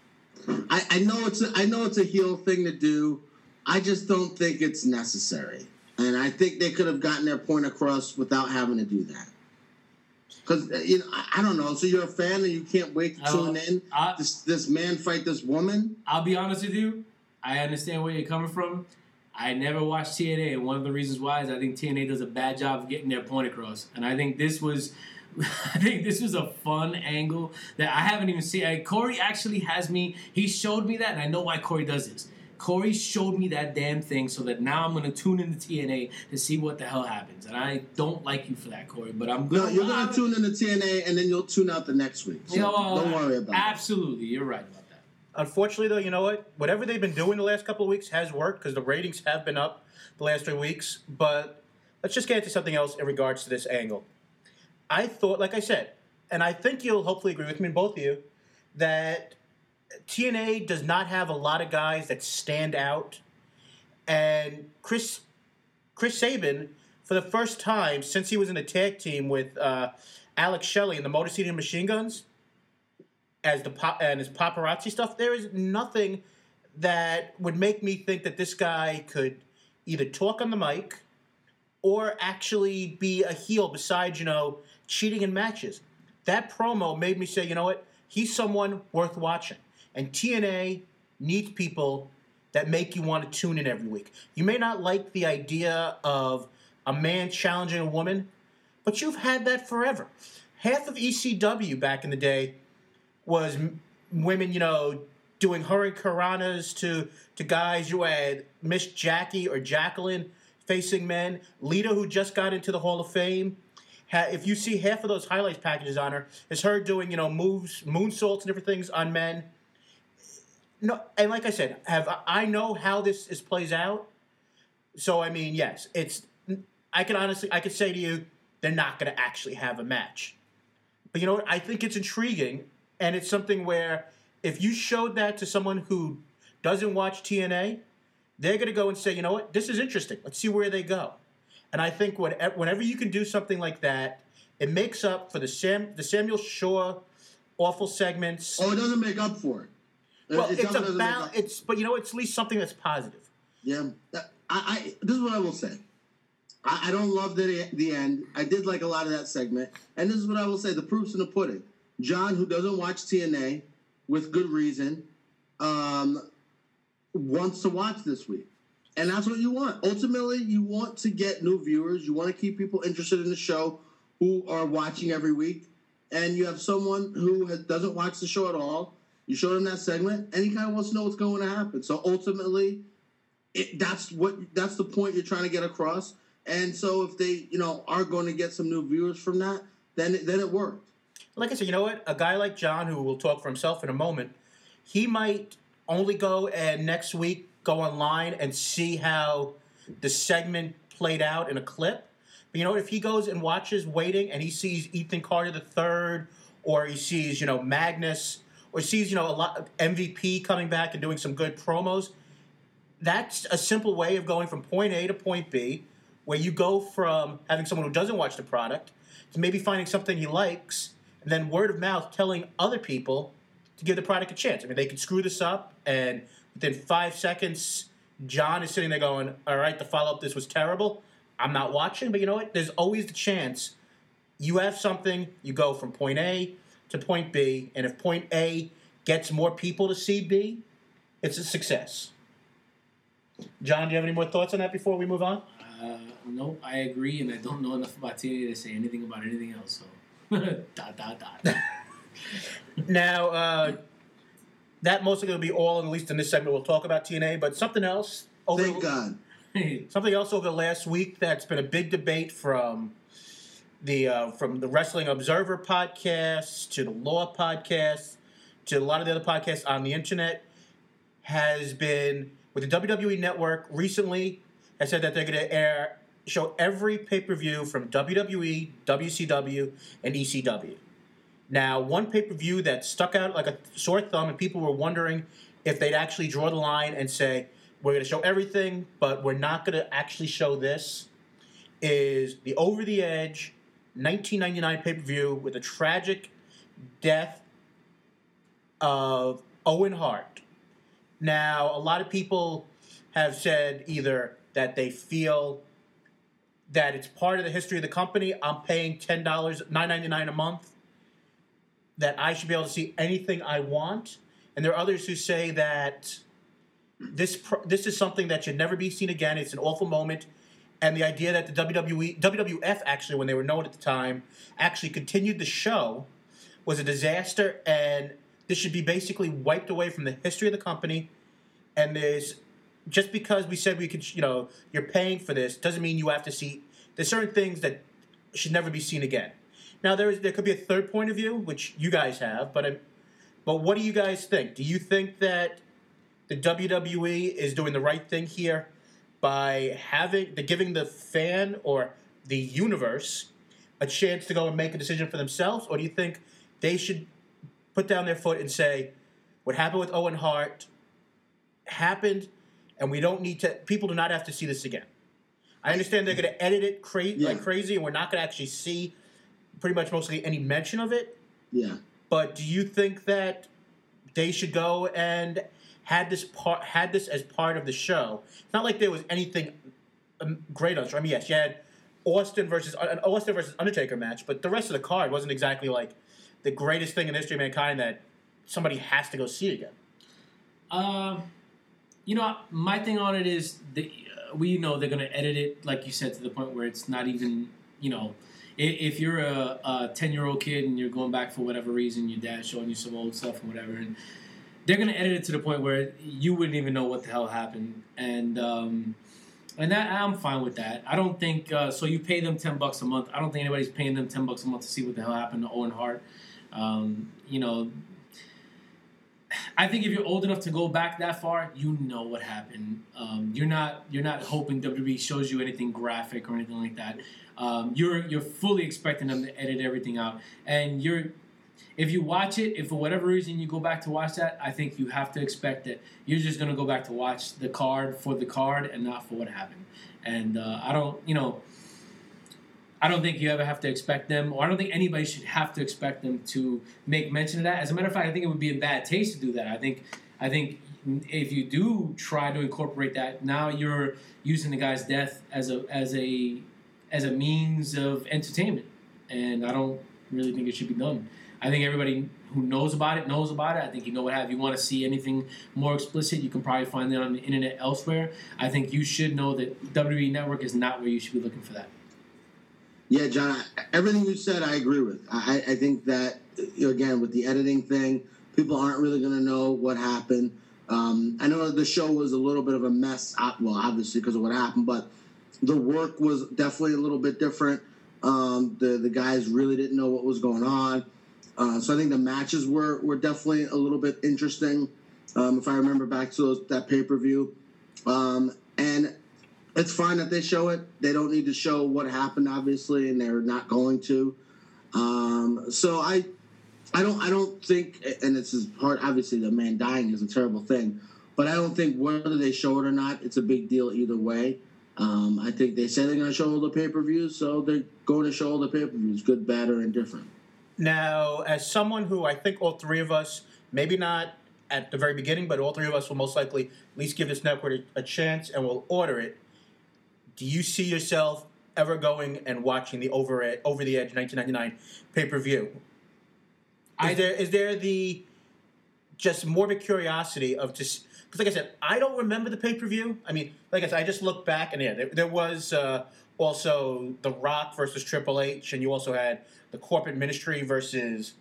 I, I know it's a, I know it's a heel thing to do. I just don't think it's necessary, and I think they could have gotten their point across without having to do that. Because uh, you know, I, I don't know. So you're a fan and you can't wait to tune in. I- this this man fight this woman. I'll be honest with you. I understand where you're coming from. I never watched TNA, and one of the reasons why is I think TNA does a bad job of getting their point across. And I think this was, I think this was a fun angle that I haven't even seen. Uh, Corey actually has me. He showed me that, and I know why Corey does this. Corey showed me that damn thing so that now I'm gonna tune in into TNA to see what the hell happens. And I don't like you for that, Corey, but I'm No, gonna. you're gonna tune in to TNA and then you'll tune out the next week. So You know, uh, don't worry about it. Absolutely, you're right about that. Unfortunately, though, you know what? Whatever they've been doing the last couple of weeks has worked because the ratings have been up the last three weeks. But let's just get into something else in regards to this angle. I thought, like I said, and I think you'll hopefully agree with me, both of you, that TNA does not have a lot of guys that stand out. And Chris Chris Sabin, for the first time since he was in a tag team with uh, Alex Shelley in the Motor City Machine Guns, as the pop and his paparazzi stuff, there is nothing that would make me think that this guy could either talk on the mic or actually be a heel besides, you know, cheating in matches. That promo made me say, you know what? He's someone worth watching. And TNA needs people that make you want to tune in every week. You may not like the idea of a man challenging a woman, but you've had that forever. half of ECW back in the day was m- women, you know, doing hurricanranas to to guys. You had Miss Jackie or Jacqueline facing men. Lita, who just got into the Hall of Fame. If you see half of those highlights packages on her, is her doing you know moves, moonsaults, and different things on men. No, and like I said, have I know how this is plays out. So I mean, yes, it's. I can honestly, I could say to you, they're not going to actually have a match. But you know what? I think it's intriguing, and it's something where if you showed that to someone who doesn't watch TNA, they're going to go and say, you know what? This is interesting. Let's see where they go. And I think when, whenever you can do something like that, it makes up for the Sam the Samuel Shaw awful segments. Oh, it doesn't make up for it. Well, it it's about it's, but you know, it's at least something that's positive. Yeah, I, I this is what I will say. I, I don't love the the end. I did like a lot of that segment, and this is what I will say: the proof's in the pudding. John, who doesn't watch TNA with good reason, um, wants to watch this week, and that's what you want. Ultimately, you want to get new viewers. You want to keep people interested in the show who are watching every week, and you have someone who has, doesn't watch the show at all. You show them that segment, and he kind of wants to know what's going to happen. So ultimately, it, that's what that's the point you're trying to get across. And so if they, you know, are going to get some new viewers from that, then it, then it worked. Like I said, you know what? A guy like John, who will talk for himself in a moment, he might only go and next week go online and see how the segment played out in a clip. But you know? If he goes and watches waiting and he sees Ethan Carter the third, or he sees you know Magnus, or sees you know a lot of MVP coming back and doing some good promos, that's a simple way of going from point A to point B, where you go from having someone who doesn't watch the product to maybe finding something he likes, and then word of mouth telling other people to give the product a chance. I mean, they could screw this up, and within five seconds, John is sitting there going, "All right, the follow up, this was terrible. I'm not watching." But you know what? There's always the chance you have something, you go from point A to point B, and if point A gets more people to see B, it's a success. John, do you have any more thoughts on that before we move on? Uh, nope, I agree, and I don't know enough about TNA to say anything about anything else. So, dot dot dot. Now, uh, that mostly going to be all, at least in this segment, we'll talk about TNA, but something else. Over, Thank God. Something else over the last week that's been a big debate from the uh, from the Wrestling Observer podcast to the Law podcast to a lot of the other podcasts on the internet has been with the WWE Network recently has said that they're going to air show every pay per view from WWE, WCW, and ECW. Now, one pay per view that stuck out like a sore thumb, and people were wondering if they'd actually draw the line and say, we're going to show everything, but we're not going to actually show this, is the Over the Edge 1999 pay per view with a tragic death of Owen Hart. Now, a lot of people have said either that they feel that it's part of the history of the company. I'm paying ten dollars, nine ninety nine a month. That I should be able to see anything I want, and there are others who say that this pr- this is something that should never be seen again. It's an awful moment, and the idea that the WWE WWF actually, when they were known at the time, actually continued the show was a disaster, and this should be basically wiped away from the history of the company. And there's just because we said we could, you know, you're paying for this doesn't mean you have to see. There's certain things that should never be seen again. Now there is there could be a third point of view, which you guys have, but i but what do you guys think? Do you think that the WWE is doing the right thing here by having the giving the fan or the universe a chance to go and make a decision for themselves, or do you think they should put down their foot and say, "What happened with Owen Hart happened, and we don't need to. People do not have to see this again." I understand they're going to edit it cra- Yeah. like crazy, and we're not going to actually see pretty much mostly any mention of it. Yeah. But do you think that they should go and had this part had this as part of the show? It's not like there was anything um, great on. the show. I mean, yes, you had Austin versus an Austin versus Undertaker match, but the rest of the card wasn't exactly like the greatest thing in the history of mankind that somebody has to go see again. Um, you know, my thing on it is the, uh, we know they're gonna edit it, like you said, to the point where it's not even, you know, if you're a 10 year old kid and you're going back for whatever reason, your dad's showing you some old stuff and whatever, and they're gonna edit it to the point where you wouldn't even know what the hell happened, and um, and that I'm fine with that. I don't think uh, so. You pay them ten bucks a month. I don't think anybody's paying them ten bucks a month to see what the hell happened to Owen Hart. Um, you know, I think if you're old enough to go back that far, you know what happened. Um, you're not you're not hoping WWE shows you anything graphic or anything like that. Um, you're you're fully expecting them to edit everything out, and you're if you watch it, if for whatever reason you go back to watch that, I think you have to expect that you're just gonna go back to watch the card for the card and not for what happened. And uh, I don't, you know, I don't think you ever have to expect them, or I don't think anybody should have to expect them to make mention of that. As a matter of fact, I think it would be in bad taste to do that. I think, I think if you do try to incorporate that, now you're using the guy's death as a as a as a means of entertainment, and I don't really think it should be done. I think everybody who knows about it knows about it. I think you know what have. You want to see anything more explicit, you can probably find it on the internet elsewhere. I think you should know that WWE Network is not where you should be looking for that. Yeah, John, everything you said, I agree with. I, I think that, you again, with the editing thing, people aren't really going to know what happened. Um, I know the show was a little bit of a mess, uh, well, obviously because of what happened, but the work was definitely a little bit different. Um, the the guys really didn't know what was going on, uh, so I think the matches were were definitely a little bit interesting. Um, if I remember back to those, that pay per view, um, and it's fine that they show it. They don't need to show what happened, obviously, and they're not going to. Um, so I, I don't, I don't think, and this is part. Obviously, the man dying is a terrible thing, but I don't think whether they show it or not, it's a big deal either way. Um, I think they said they're going to show all the pay per views, so they're going to show all the pay per views, good, bad, or indifferent. Now, as someone who I think all three of us, maybe not at the very beginning, but all three of us will most likely at least give this network a, a chance and will order it. Do you see yourself ever going and watching the over over the edge 1999 pay per view? Is there is there the just morbid curiosity of just because like I said, I don't remember the pay per view. I mean, like I said, I just look back and yeah, there, there was uh, also The Rock versus Triple H, and you also had the Corporate Ministry versus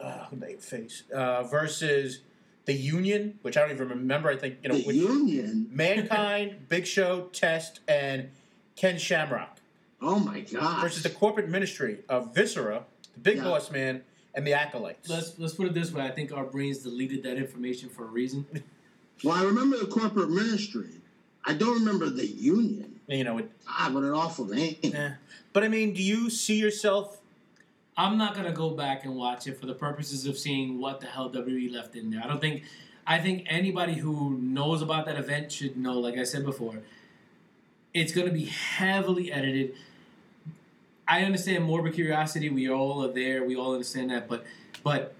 uh, who they face uh, versus the Union, which I don't even remember. I think you know the which, Union. Mankind, Big Show, Test, and Ken Shamrock Oh my god! versus the corporate ministry of Viscera, the Big Yeah. Boss Man, and the Acolytes. Let's let's put it this way. I think our brains deleted that information for a reason. Well, I remember the corporate ministry. I don't remember the Union. you know, it, Ah, what an awful name. eh. but I mean, do you see yourself? I'm not gonna go back and watch it for the purposes of seeing what the hell WWE left in there. I don't think. I think anybody who knows about that event should know. Like I said before, it's gonna be heavily edited. I understand morbid curiosity. We all are there. We all understand that. But but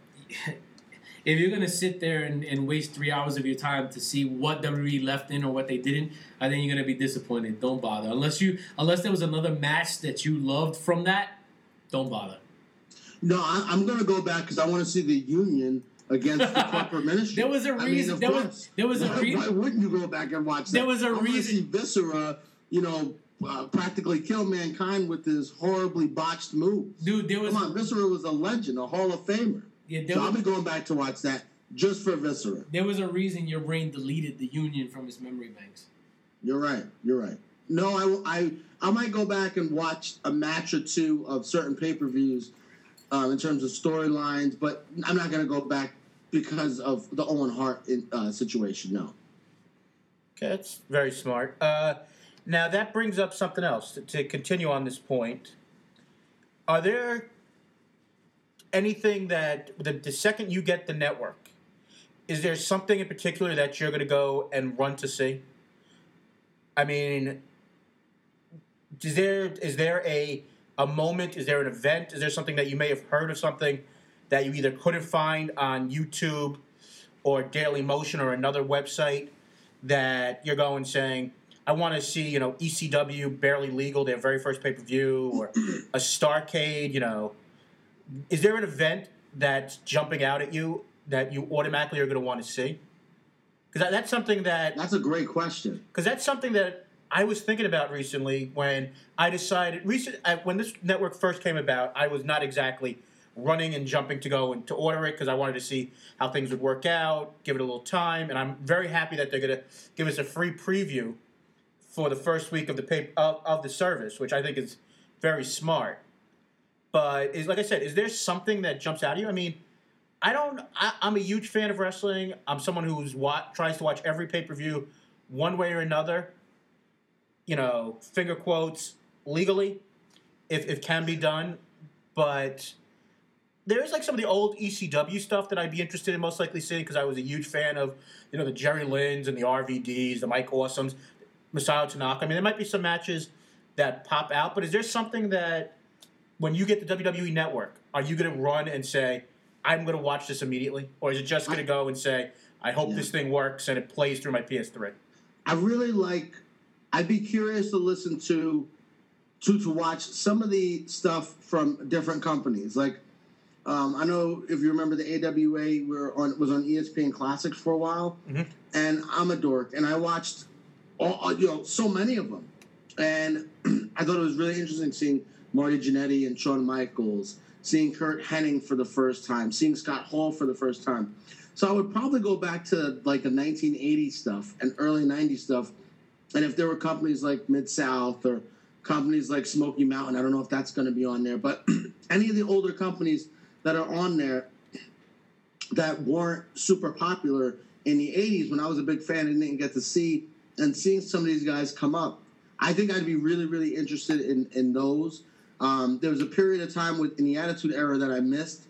if you're gonna sit there and, and waste three hours of your time to see what WWE left in or what they didn't, I think you're gonna be disappointed. Don't bother unless you unless there was another match that you loved from that. Don't bother. No, I, I'm going to go back because I want to see the Union against the corporate ministry. There was a I mean, reason- there was- there was a why, rea- Why wouldn't you go back and watch that? There was a I reason- see Viscera, you know, uh, practically kill mankind with his horribly botched moves. Dude, there was Come on, Viscera was a legend, a Hall of Famer. Yeah, there So I'll was, be going back to watch that just for Viscera. there was a reason your brain deleted the Union from its memory banks. You're right. You're right. No, I, I, I might go back and watch a match or two of certain pay per views um, in terms of storylines, but I'm not going to go back because of the Owen Hart in, uh, situation. No. Okay, that's very smart. Uh, now that brings up something else to, to continue on this point. Are there anything that the, the second you get the network, is there something in particular that you're going to go and run to see? I mean, is there is there a a moment? Is there an event? Is there something that you may have heard of something that you either couldn't find on YouTube or Daily Motion or another website that you're going saying, I want to see, you know, ECW barely legal, their very first pay per view, or a Starcade, you know. Is there an event that's jumping out at you that you automatically are going to want to see? Because that, that's something that That's a great question. because that's something that I was thinking about recently when I decided recent when this network first came about. I was not exactly running and jumping to go and to order it because I wanted to see how things would work out, give it a little time, and I'm very happy that they're going to give us a free preview for the first week of the pay, of, of the service, which I think is very smart. But is like I said, is there something that jumps out at you? I mean, I don't. I, I'm a huge fan of wrestling. I'm someone who's wa- tries to watch every pay per view, one way or another. You know, finger quotes legally, if if can be done. But there is like some of the old ECW stuff that I'd be interested in most likely seeing because I was a huge fan of you know the Jerry Lynn's and the RVDs, the Mike Awesomes, Masato Tanaka. I mean, there might be some matches that pop out, but is there something that when you get the WWE Network, are you going to run and say, "I'm going to watch this immediately," or is it just going to go and say, "I hope Yeah. this thing works and it plays through my PS3"? I really like. I'd be curious to listen to, to to watch some of the stuff from different companies. Like, um, I know if you remember the AWA we were on was on ESPN Classics for a while, Mhm. and I'm a dork, and I watched, all- you know, so many of them, and I thought it was really interesting seeing Marty Jannetty and Shawn Michaels, seeing Curt Hennig for the first time, seeing Scott Hall for the first time. So I would probably go back to like the 1980s stuff and early 90s stuff. And if there were companies like Mid South or companies like Smoky Mountain, I don't know if that's going to be on there, but any of the older companies that are on there that weren't super popular in the 80s when I was a big fan and didn't get to see and seeing some of these guys come up, I think I'd be really, really interested in, in those. Um, there was a period of time with in the Attitude Era that I missed,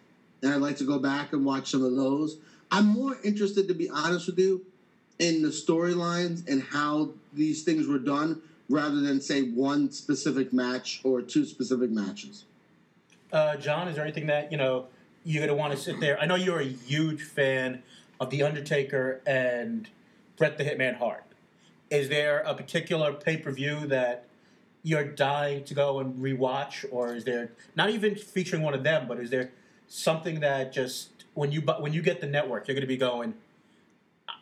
and I'd like to go back and watch some of those. I'm more interested, to be honest with you, in the storylines and how these things were done rather than say one specific match or two specific matches. Uh, John, is there anything that you know you're gonna want to sit there? I know you're a huge fan of the Undertaker and Bret the Hitman Hart. Is there a particular pay per view that you're dying to go and rewatch, or is there not even featuring one of them, but is there something that just when you when you get the network, you're gonna be going?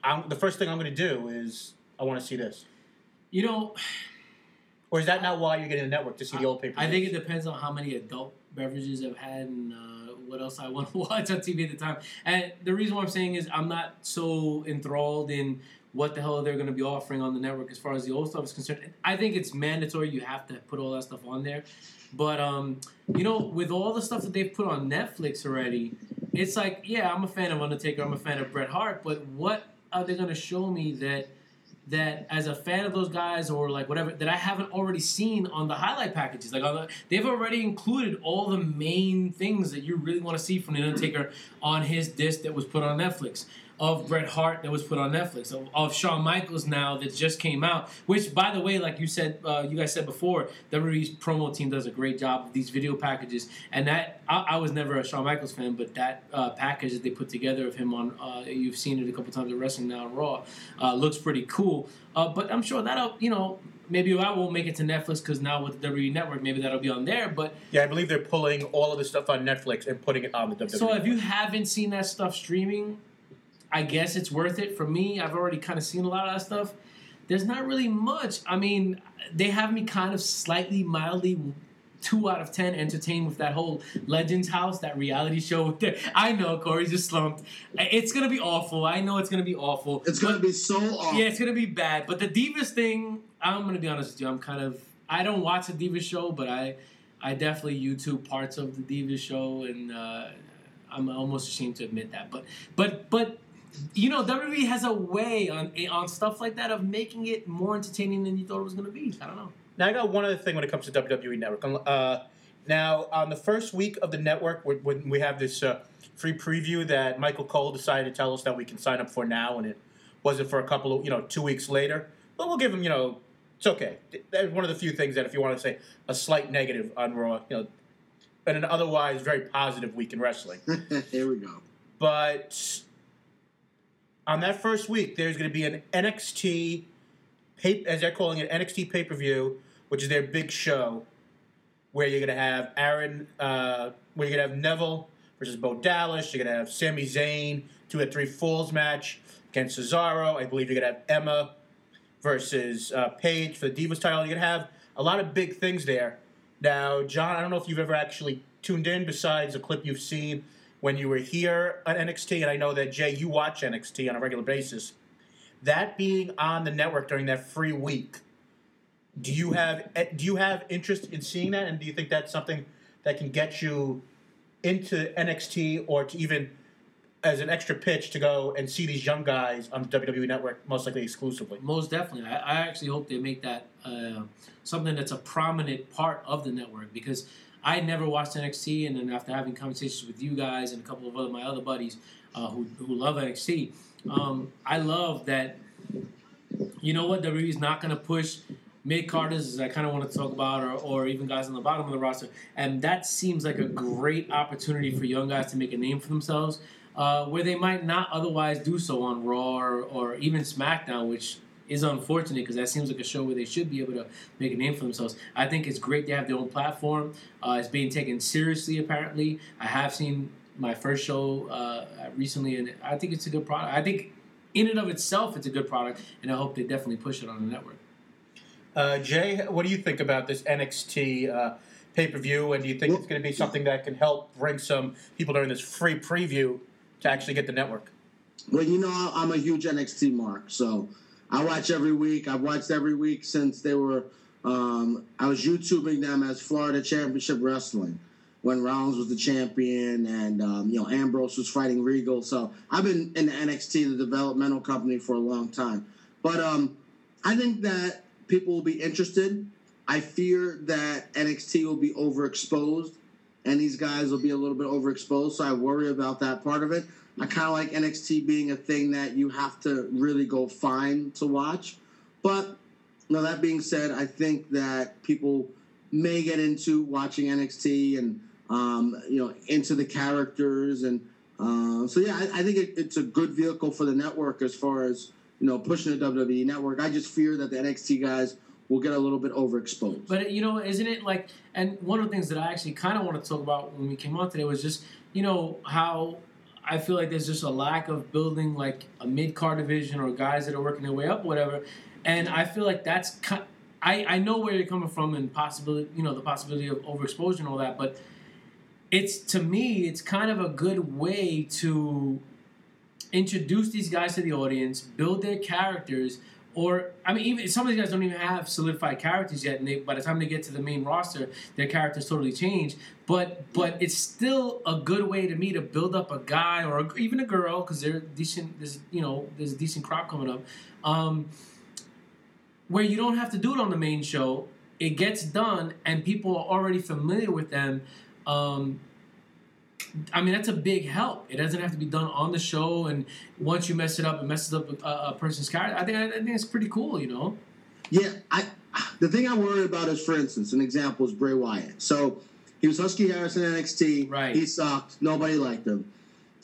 I'm, the first thing I'm gonna do is I want to see this, You know, or is that not why you're getting the network to see the old pay per view? I think it depends on how many adult beverages I've had and uh, what else I want to watch on TV at the time. And the reason why I'm saying is I'm not so enthralled in what the hell are they're going to be offering on the network as far as the old stuff is concerned. I think it's mandatory. You have to put all that stuff on there. But um, you know, with all the stuff that they've put on Netflix already, it's like, yeah, I'm a fan of Undertaker. I'm a fan of Bret Hart. But what are they going to show me that? that as a fan of those guys or like whatever that I haven't already seen on the highlight packages. Like the, they've already included all the main things that you really want to see from the Undertaker on his disc that was put on Netflix. Of Bret Hart that was put on Netflix, of, of Shawn Michaels now that just came out. Which, by the way, like you said, uh, you guys said before, WWE's promo team does a great job of these video packages. And that I, I was never a Shawn Michaels fan, but that uh, package that they put together of him on, uh, you've seen it a couple times at Wrestling Now Raw, uh, looks pretty cool. Uh, but I'm sure that'll, you know, maybe I won't make it to Netflix because now with the WWE Network, maybe that'll be on there. But yeah, I believe they're pulling all of the stuff on Netflix and putting it on the WWE. so if you haven't seen that stuff streaming, I guess it's worth it. For me, I've already kind of seen a lot of that stuff. There's not really much. I mean, they have me kind of slightly, mildly two out of ten entertained with that whole Legends House, that reality show. I know Corey's just slumped. It's gonna be awful. I know it's gonna be awful. It's going to be so awful. yeah, it's gonna be bad. But the Divas thing, I'm gonna be honest with you. I'm kind of I don't watch the Divas show, but I I definitely YouTube parts of the Divas show, and uh, I'm almost ashamed to admit that. But but but you know, WWE has a way on on stuff like that of making it more entertaining than you thought it was gonna be. I don't know. Now I got one other thing when it comes to WWE Network. Uh, now on the first week of the network, when- when we have this uh, free preview that Michael Cole decided to tell us that we can sign up for now, and it wasn't for a couple of you know two weeks later. But we'll give him you know it's okay. That's one of the few things that if you want to say a slight negative on Raw, you know, and an otherwise very positive week in wrestling. Here we go. But on that first week, there's going to be an NXT, pay, as they're calling it, NXT pay per view, which is their big show, where you're going to have Aaron, uh, where you're going to have Neville versus Bo Dallas. You're going to have Sami Zayn, two at three falls match against Cesaro. I believe you're going to have Emma versus uh, Paige for the Divas title. You're gonna have a lot of big things there. Now, John, I don't know if you've ever actually tuned in besides a clip you've seen when you were here at NXT, and I know that Jay, you watch NXT on a regular basis. That being on the network during that free week, do you have eh, do you have interest in seeing that, and do you think that's something that can get you into NXT or to even as an extra pitch to go and see these young guys on the WWE Network, most likely exclusively? Most definitely. I, I actually hope they make that uh, something that's a prominent part of the network because I never watched NXT, and then after having conversations with you guys and a couple of other my other buddies uh, who who love NXT, um, I love that. You know what? WWE is not going to push mid carders, as I kind of want to talk about, or, or even guys on the bottom of the roster, and that seems like a great opportunity for young guys to make a name for themselves. Uh, where they might not otherwise do so on Raw or, or even SmackDown, which is unfortunate because that seems like a show where they should be able to make a name for themselves. I think it's great they have their own platform. Uh, it's being taken seriously, apparently. I have seen my first show uh, recently, and I think it's a good product. I think in and of itself, it's a good product, and I hope they definitely push it on the network. Uh, Jay, what do you think about this NXT uh, pay per view? And do you think it's going to be something that can help bring some people during this free preview to actually get the network? Well, you know, I'm a huge NXT mark, so I watch every week. I've watched every week since they were. Um, I was YouTubing them as Florida Championship Wrestling when Rollins was the champion, and um, you know Ambrose was fighting Regal. So I've been in the NXT, the developmental company, for a long time. But um, I think that people will be interested. I fear that NXT will be overexposed and these guys will be a little bit overexposed. So I worry about that part of it. I kind of like NXT being a thing that you have to really go find to watch. But now that being said, I think that people may get into watching NXT and um, you know into the characters and uh, so yeah, I, I think it, it's a good vehicle for the network as far as you know pushing the WWE network. I just fear that the NXT guys will get a little bit overexposed. But you know, isn't it like? And one of the things that I actually kind of want to talk about when we came on today was just you know how I feel like there's just a lack of building like a mid card division or guys that are working their way up, whatever. And I feel like that's. I, I know where you're coming from and possibility you know the possibility of overexposure and all that, but it's to me it's kind of a good way to introduce these guys to the audience, build their characters, or I mean, even some of these guys don't even have solidified characters yet, and they, by the time they get to the main roster, their characters totally change. But but it's still a good way to me to build up a guy or a, even a girl because they're decent. There's you know there's a decent crop coming up, um, where you don't have to do it on the main show. It gets done, and people are already familiar with them. Um, I mean, that's a big help. It doesn't have to be done on the show, and once you mess it up, it messes up a, a person's character. I think I think it's pretty cool, you know. Yeah, I. The thing I worry about is, for instance, an example is Bray Wyatt. So he was Husky Harris on NXT. Right. He sucked. Nobody liked him.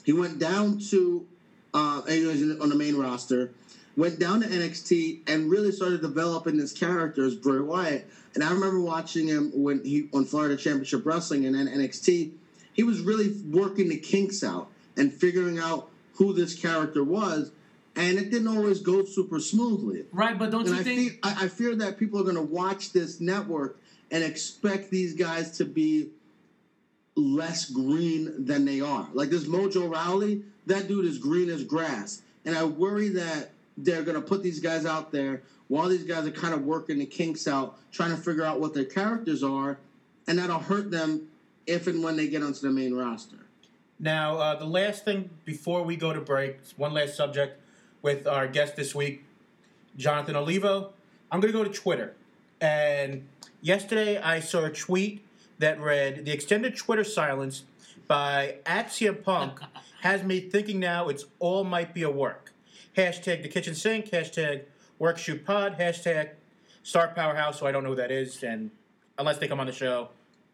He went down to, uh, and he was on the main roster. Went down to NXT and really started developing his character as Bray Wyatt. And I remember watching him when he on Florida Championship Wrestling and then NXT he was really working the kinks out and figuring out who this character was, and it didn't always go super smoothly. Right, but don't And you I, think? fear, I, I fear that people are going to watch this network and expect these guys to be less green than they are. Like this Mojo Rawley, that dude is green as grass, and I worry that they're going to put these guys out there while these guys are kind of working the kinks out, trying to figure out what their characters are, and that'll hurt them if and when they get onto the main roster. Now, uh, the last thing before we go to break, one last subject with our guest this week, Jonathan Olivo. I'm going to go to Twitter. And yesterday I saw a tweet that read The extended Twitter silence by at CM Punk has me thinking now it's all might be a work. Hashtag the kitchen sink, hashtag work shoot pod, hashtag Star Powerhouse, so I don't know who that is. And unless they come on the show,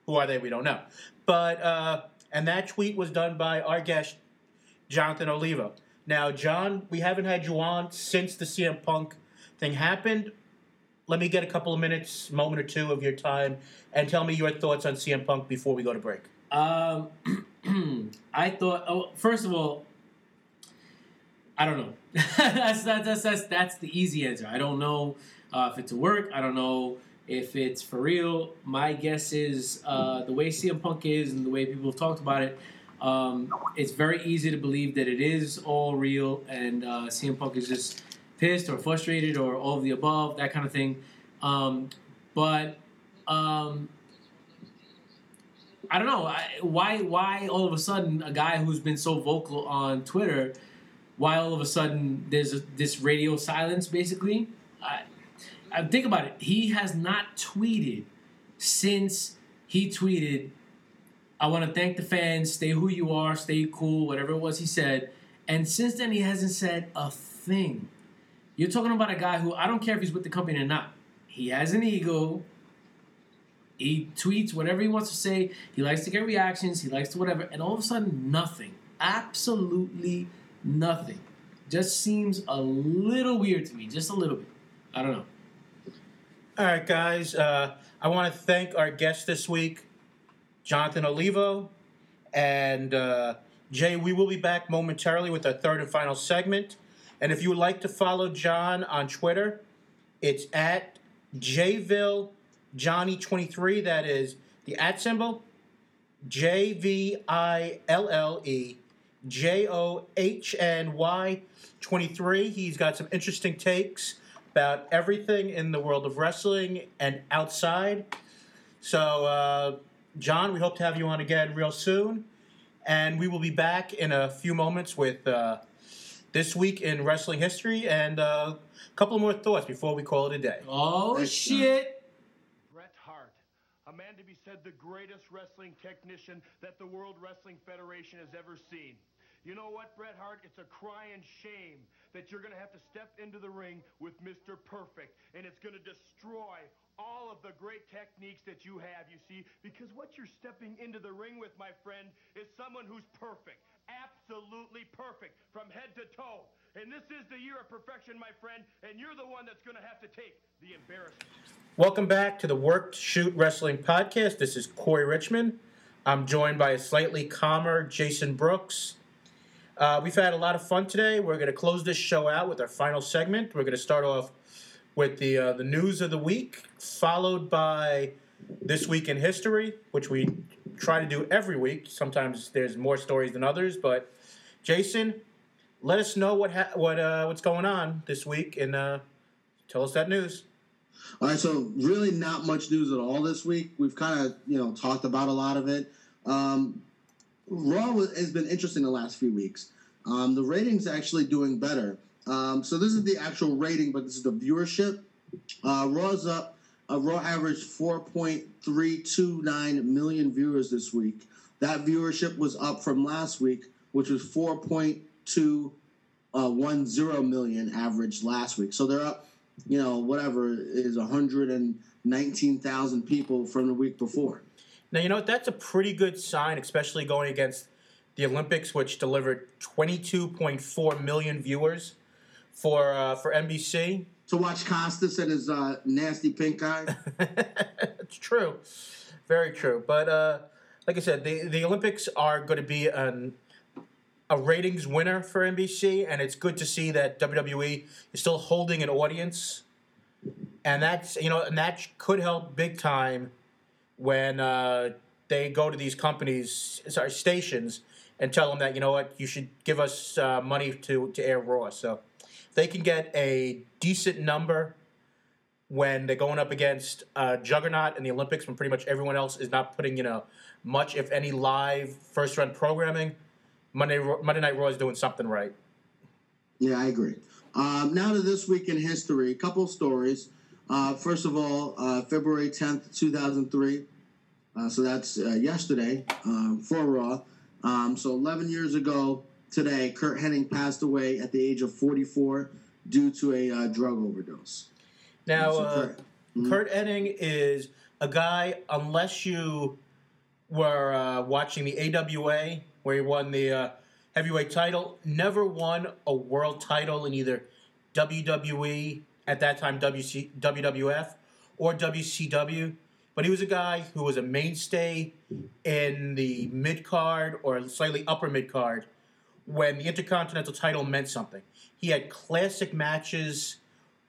who are they? We don't know. But uh, and that tweet was done by our guest Jonathan Olivo. Now, John, we haven't had you on since the CM Punk thing happened. Let me get a couple of minutes, moment or two of your time, and tell me your thoughts on CM Punk before we go to break. Um, I thought. Oh, first of all, I don't know. that's, that's that's that's that's the easy answer. I don't know uh, if it's a work. I don't know if it's for real. My guess is uh, the way CM Punk is and the way people have talked about it. Um, it's very easy to believe that it is all real, and uh, CM Punk is just pissed or frustrated or all of the above, that kind of thing. Um, but um, I don't know I, why. Why all of a sudden a guy who's been so vocal on Twitter, why all of a sudden there's a, this radio silence? Basically, I, Think about it. He has not tweeted since he tweeted. I want to thank the fans. Stay who you are. Stay cool. Whatever it was he said. And since then, he hasn't said a thing. You're talking about a guy who I don't care if he's with the company or not. He has an ego. He tweets whatever he wants to say. He likes to get reactions. He likes to whatever. And all of a sudden, nothing. Absolutely nothing. Just seems a little weird to me. Just a little bit. I don't know. All right, guys. Uh, I want to thank our guest this week, Jonathan Olivo, and uh, Jay. We will be back momentarily with our third and final segment. And if you would like to follow John on Twitter, it's at Jville Johnny 23. That is the at symbol J V I L L E J O H N Y 23. He's got some interesting takes about everything in the world of wrestling and outside. So, uh, John, we hope to have you on again real soon. And we will be back in a few moments with uh, this week in wrestling history and uh, a couple more thoughts before we call it a day. Oh, Thanks, shit. Bret Hart, a man to be said the greatest wrestling technician that the World Wrestling Federation has ever seen. You know what, Bret Hart? It's a crying shame that you're going to have to step into the ring with Mr. Perfect, and it's going to destroy all of the great techniques that you have, you see, because what you're stepping into the ring with, my friend, is someone who's perfect. Absolutely perfect from head to toe. And this is the year of perfection, my friend, and you're the one that's going to have to take the embarrassment. Welcome back to the Work Shoot Wrestling Podcast. This is Corey Richmond. I'm joined by a slightly calmer Jason Brooks. Uh, we've had a lot of fun today. We're going to close this show out with our final segment. We're going to start off with the uh, the news of the week, followed by this week in history, which we try to do every week. Sometimes there's more stories than others, but Jason, let us know what ha- what uh, what's going on this week and uh, tell us that news. All right, so really not much news at all this week. We've kind of you know talked about a lot of it. Um, Raw has been interesting the last few weeks. Um, the ratings actually doing better. Um, so this is the actual rating, but this is the viewership. Uh, Raw's up. Uh, Raw averaged 4.329 million viewers this week. That viewership was up from last week, which was 4.210 uh, average last week. So they're up, you know, whatever is 119,000 people from the week before. Now, you know what? That's a pretty good sign, especially going against the Olympics, which delivered 22.4 million viewers for uh, for NBC. To watch Costas and his uh, nasty pink eye. it's true, very true. But uh, like I said, the the Olympics are going to be an a ratings winner for NBC, and it's good to see that WWE is still holding an audience, and that's you know, and that could help big time when uh, they go to these companies, sorry, stations, and tell them that you know what, you should give us uh, money to to air Raw. So they can get a decent number when they're going up against uh, Juggernaut in the Olympics, when pretty much everyone else is not putting you know much, if any, live first run programming. Monday Monday Night Raw is doing something right. Yeah, I agree. Um, now to this week in history, a couple stories. Uh, first of all, uh, February 10th, 2003. Uh, so that's uh, yesterday um, for Raw. Um, so 11 years ago today, Curt Hennig passed away at the age of 44 due to a uh, drug overdose. Now, So uh, Curt- Mhm. Curt Hennig is a guy, unless you were uh, watching the AWA, where he won the uh, heavyweight title, never won a world title in either WWE, at that time WC, WWF, or WCW. But he was a guy who was a mainstay in the mid card or slightly upper mid card when the Intercontinental title meant something. He had classic matches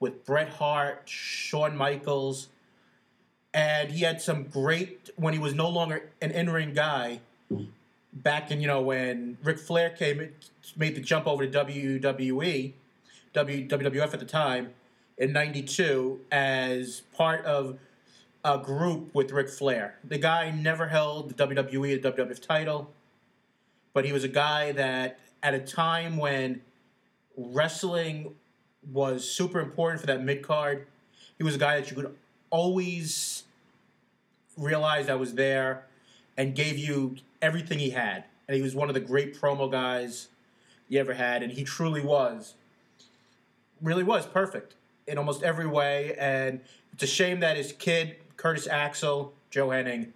with Bret Hart, Shawn Michaels, and he had some great when he was no longer an in-ring guy. Back in you know when Ric Flair came, made the jump over to WWE, WWF at the time in '92 as part of a group with Ric Flair. The guy never held the WWE or WWF title, but he was a guy that at a time when wrestling was super important for that mid card, he was a guy that you could always realize that was there and gave you everything he had. And he was one of the great promo guys you ever had, and he truly was. Really was perfect in almost every way, and it's a shame that his kid, Curtis Axel, Joe Hennig,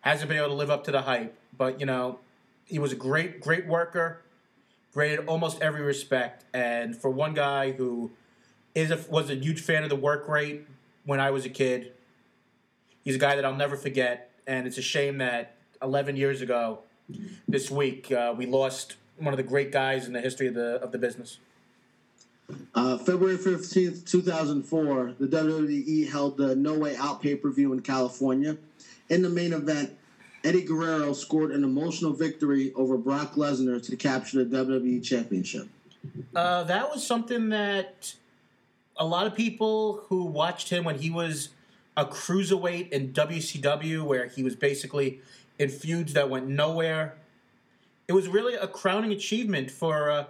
hasn't been able to live up to the hype. But, you know, he was a great, great worker, great in almost every respect. And for one guy who is a, was a huge fan of the work rate when I was a kid, he's a guy that I'll never forget. And it's a shame that 11 years ago, this week, uh, we lost one of the great guys in the history of the of the business. Uh, February 15th, 2004, the WWE held the No Way Out pay per view in California. In the main event, Eddie Guerrero scored an emotional victory over Brock Lesnar to capture the WWE Championship. Uh, that was something that a lot of people who watched him when he was a cruiserweight in WCW, where he was basically in feuds that went nowhere. It was really a crowning achievement for uh,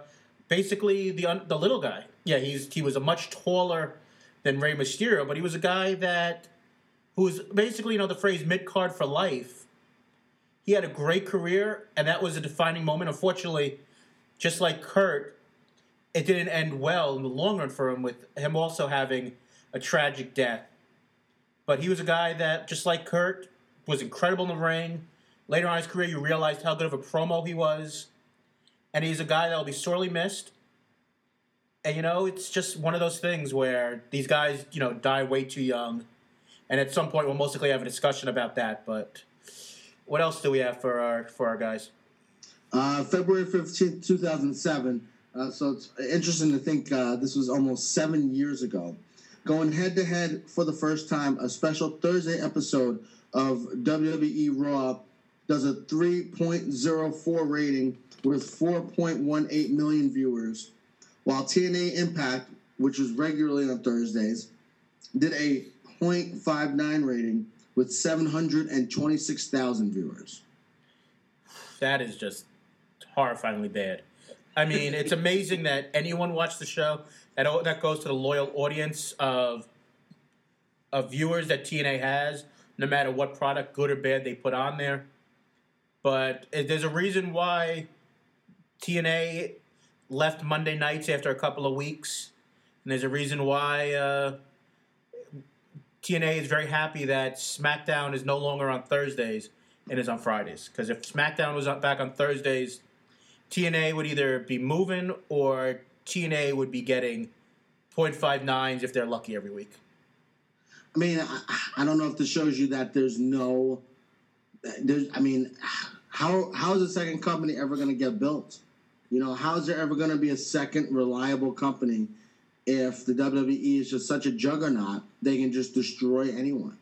basically the the little guy. Yeah, he's he was a much taller than Rey Mysterio, but he was a guy that who was basically you know the phrase mid card for life. He had a great career, and that was a defining moment. Unfortunately, just like Curt, it didn't end well in the long run for him, with him also having a tragic death. But he was a guy that, just like Curt, was incredible in the ring. Later on in his career, you realized how good of a promo he was. And he's a guy that will be sorely missed. And, you know, it's just one of those things where these guys, you know, die way too young. And at some point, we'll most likely have a discussion about that. But what else do we have for our for our guys? Uh, February 15th, 2007. Uh, so it's interesting to think uh, this was almost seven years ago. Going head to head for the first time, a special Thursday episode of WWE Raw does a 3.04 rating with 4.18 million viewers, while TNA Impact, which was regularly on Thursdays, did a 0.59 rating with 726,000 viewers. That is just horrifyingly bad. I mean, it's amazing that anyone watched the show. That that goes to the loyal audience of of viewers that TNA has, no matter what product, good or bad, they put on there. But eh, there's a reason why TNA left Monday nights after a couple of weeks, and there's a reason why uh, TNA is very happy that SmackDown is no longer on Thursdays and is on Fridays. Because if SmackDown was back on Thursdays, TNA would either be moving or TNA would be getting 0.59s if they're lucky every week. I mean, I, I don't know if this shows you that there's no, there's. I mean, how how is a second company ever going to get built? You know, how is there ever going to be a second reliable company if the WWE is just such a juggernaut? They can just destroy anyone.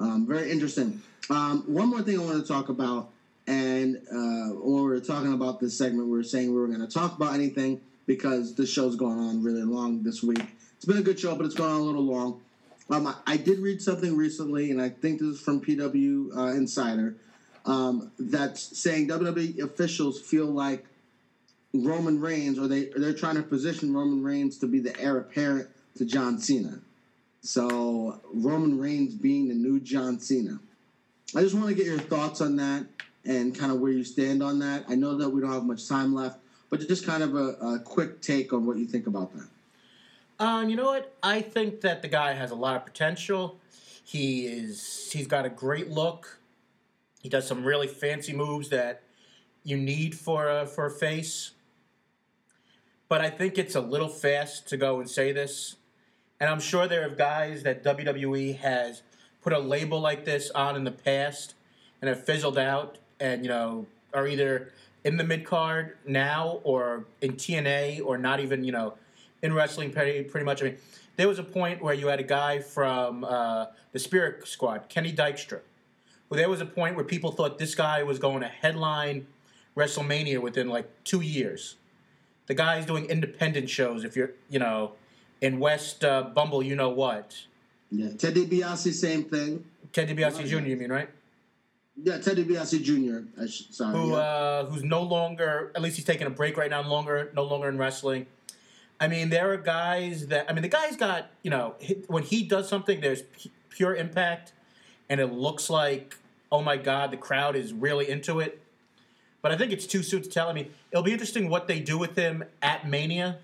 Um, very interesting. Um, one more thing I want to talk about, and uh, when we were talking about this segment, we were saying we were going to talk about anything because this show's going on really long this week. It's been a good show, but it's gone on a little long. Um, I, I did read something recently, and I think this is from PW uh, Insider, um, that's saying WWE officials feel like Roman Reigns, or they they're trying to position Roman Reigns to be the heir apparent to John Cena. So Roman Reigns being the new John Cena. I just want to get your thoughts on that and kind of where you stand on that. I know that we don't have much time left, but just kind of a, a quick take on what you think about that. Um, you know what? I think that the guy has a lot of potential. He is he's got a great look. He does some really fancy moves that you need for a, for a face. But I think it's a little fast to go and say this. And I'm sure there are guys that WWE has put a label like this on in the past and have fizzled out and, you know, are either in the mid card now or in TNA or not even you know in wrestling pretty pretty much. I mean, there was a point where you had a guy from uh, the Spirit Squad, Kenny Dykstra. Well, there was a point where people thought this guy was going to headline WrestleMania within like two years. The guy's doing independent shows. If you're, you know, in West uh, Bumble, you know what? Yeah, Ted DiBiase, same thing. Ted DiBiase Jr. You mean right? Yeah, Ted DiBiase Jr. I sh- sorry. Who yeah. uh, who's no longer? At least he's taking a break right now. Longer, no longer in wrestling. I mean, there are guys that. I mean, the guy's got you know he- when he does something, there's pu- pure impact, and it looks like oh my god, the crowd is really into it. But I think it's too soon to tell. I mean, it'll be interesting what they do with him at Mania.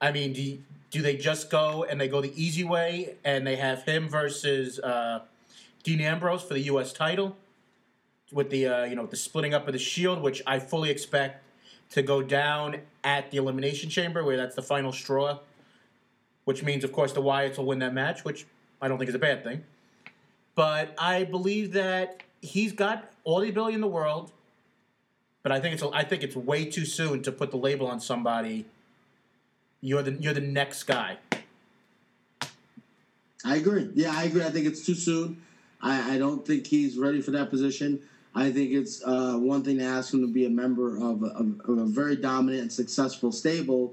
I mean, do do they just go and they go the easy way and they have him versus uh, Dean Ambrose for the U.S. title with the uh, you know the splitting up of the Shield, which I fully expect to go down at the Elimination Chamber, where that's the final straw. Which means, of course, the Wyatts will win that match, which I don't think is a bad thing. But I believe that he's got all the ability in the world. But I think it's I think it's way too soon to put the label on somebody. You're the you're the next guy. I agree. Yeah, I agree. I think it's too soon. I, I don't think he's ready for that position. I think it's uh, one thing to ask him to be a member of a, of, a very dominant and successful stable,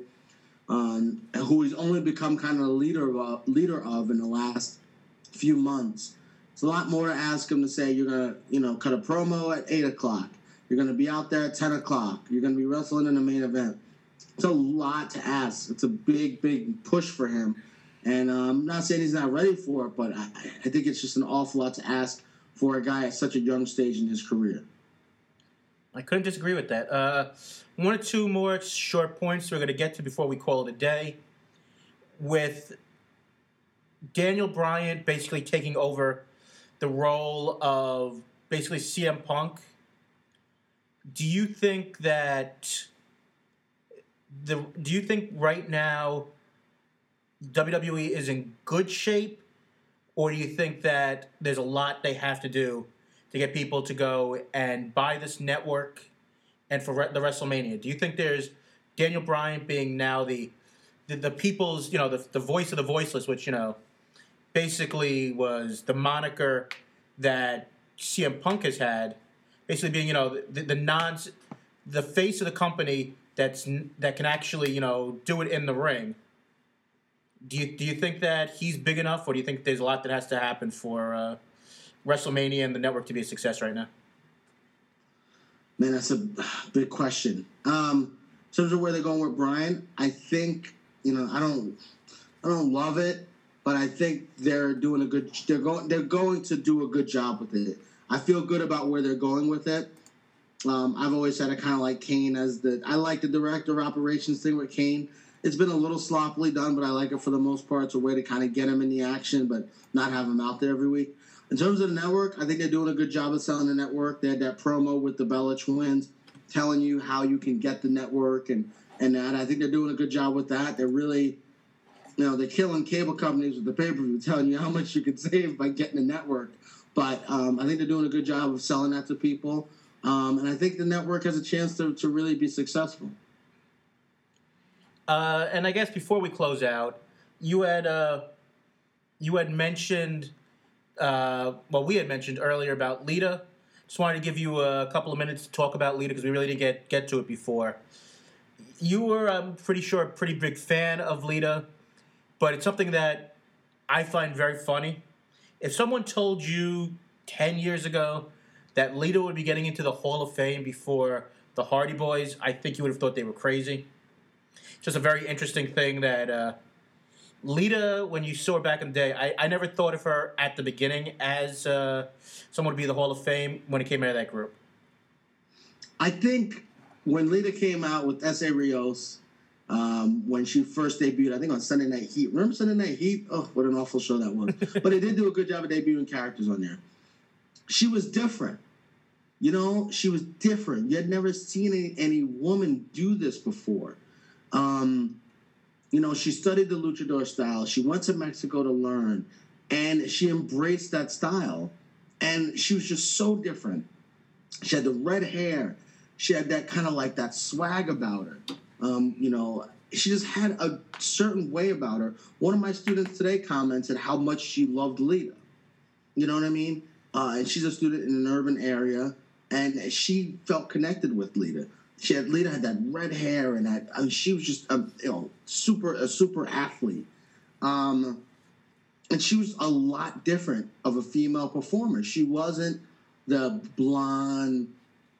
um, who he's only become kind of a leader of, leader of in the last few months. It's a lot more to ask him to say you're gonna, you know, cut a promo at eight o'clock. You're gonna be out there at ten o'clock. You're gonna be wrestling in the main event. It's a lot to ask. It's a big, big push for him. And um, I'm not saying he's not ready for it, but I, I think it's just an awful lot to ask for a guy at such a young stage in his career. I couldn't disagree with that. Uh, one or two more short points we're going to get to before we call it a day. With Daniel Bryan basically taking over the role of basically CM Punk, do you think that the do you think right now WWE is in good shape, or do you think that there's a lot they have to do to get people to go and buy this network and for re- the WrestleMania? Do you think there's Daniel Bryan being now the the, the people's you know the, the voice of the voiceless, which you know basically was the moniker that CM Punk has had, basically being you know the, the non the face of the company that's that can actually you know do it in the ring. Do you do you think that he's big enough, or do you think there's a lot that has to happen for uh, WrestleMania and the network to be a success right now? Man, that's a big question. Um, in terms of where they're going with Bryan, I think you know I don't I don't love it, but I think they're doing a good. They're going they're going to do a good job with it. I feel good about where they're going with it. Um, I've always said I kind of like Kane as the. I like the director operations thing with Kane. It's been a little sloppily done, but I like it for the most part. It's a way to kind of get him in the action, but not have him out there every week. In terms of the network, I think they're doing a good job of selling the network. They had that promo with the Bella twins, telling you how you can get the network and and that. I think they're doing a good job with that. They're really, you know, they're killing cable companies with the pay per view, telling you how much you can save by getting the network. But um, I think they're doing a good job of selling that to people. Um, and I think the network has a chance to, to really be successful. Uh, and I guess before we close out, you had uh, you had mentioned, uh, well, we had mentioned earlier about Lita. Just wanted to give you a couple of minutes to talk about Lita because we really didn't get get to it before. You were, I'm pretty sure, a pretty big fan of Lita, but it's something that I find very funny. If someone told you ten years ago that Lita would be getting into the Hall of Fame before the Hardy Boys, I think you would have thought they were crazy just a very interesting thing that uh, Lita, when you saw her back in the day, I, I never thought of her at the beginning as uh, someone to be in the Hall of Fame when it came out of that group. I think when Lita came out with Essa Rios, um, when she first debuted, I think on Sunday Night Heat. Remember Sunday Night Heat? Oh, what an awful show that was. but they did do a good job of debuting characters on there. She was different. You know, she was different. You had never seen any, any woman do this before. Um, you know, she studied the luchador style. She went to Mexico to learn, and she embraced that style. And she was just so different. She had the red hair, She had that kind of like that swag about her. Um, you know, she just had a certain way about her. One of my students today commented how much she loved Lita. You know what I mean? Uh, and she's a student in an urban area, and she felt connected with Lita. She had Lita had that red hair, and that I mean, she was just a you know super a super athlete. Um, and she was a lot different of a female performer. She wasn't the blonde,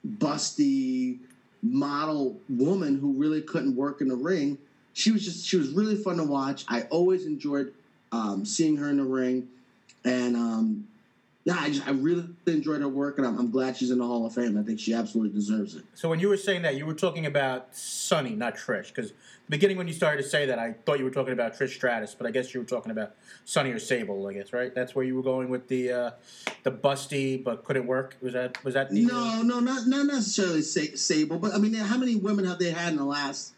busty model woman who really couldn't work in the ring. She was just she was really fun to watch. I always enjoyed um, seeing her in the ring, and um, yeah, I just I really enjoyed her work, and I'm, I'm glad she's in the Hall of Fame. I think she absolutely deserves it. So when you were saying that, you were talking about Sunny, not Trish, because the beginning when you started to say that, I thought you were talking about Trish Stratus, but I guess you were talking about Sunny or Sable, I guess, right? That's where you were going with the uh, the busty but couldn't work. Was that was that the No, no, not not necessarily Sa- Sable, but I mean, how many women have they had in the last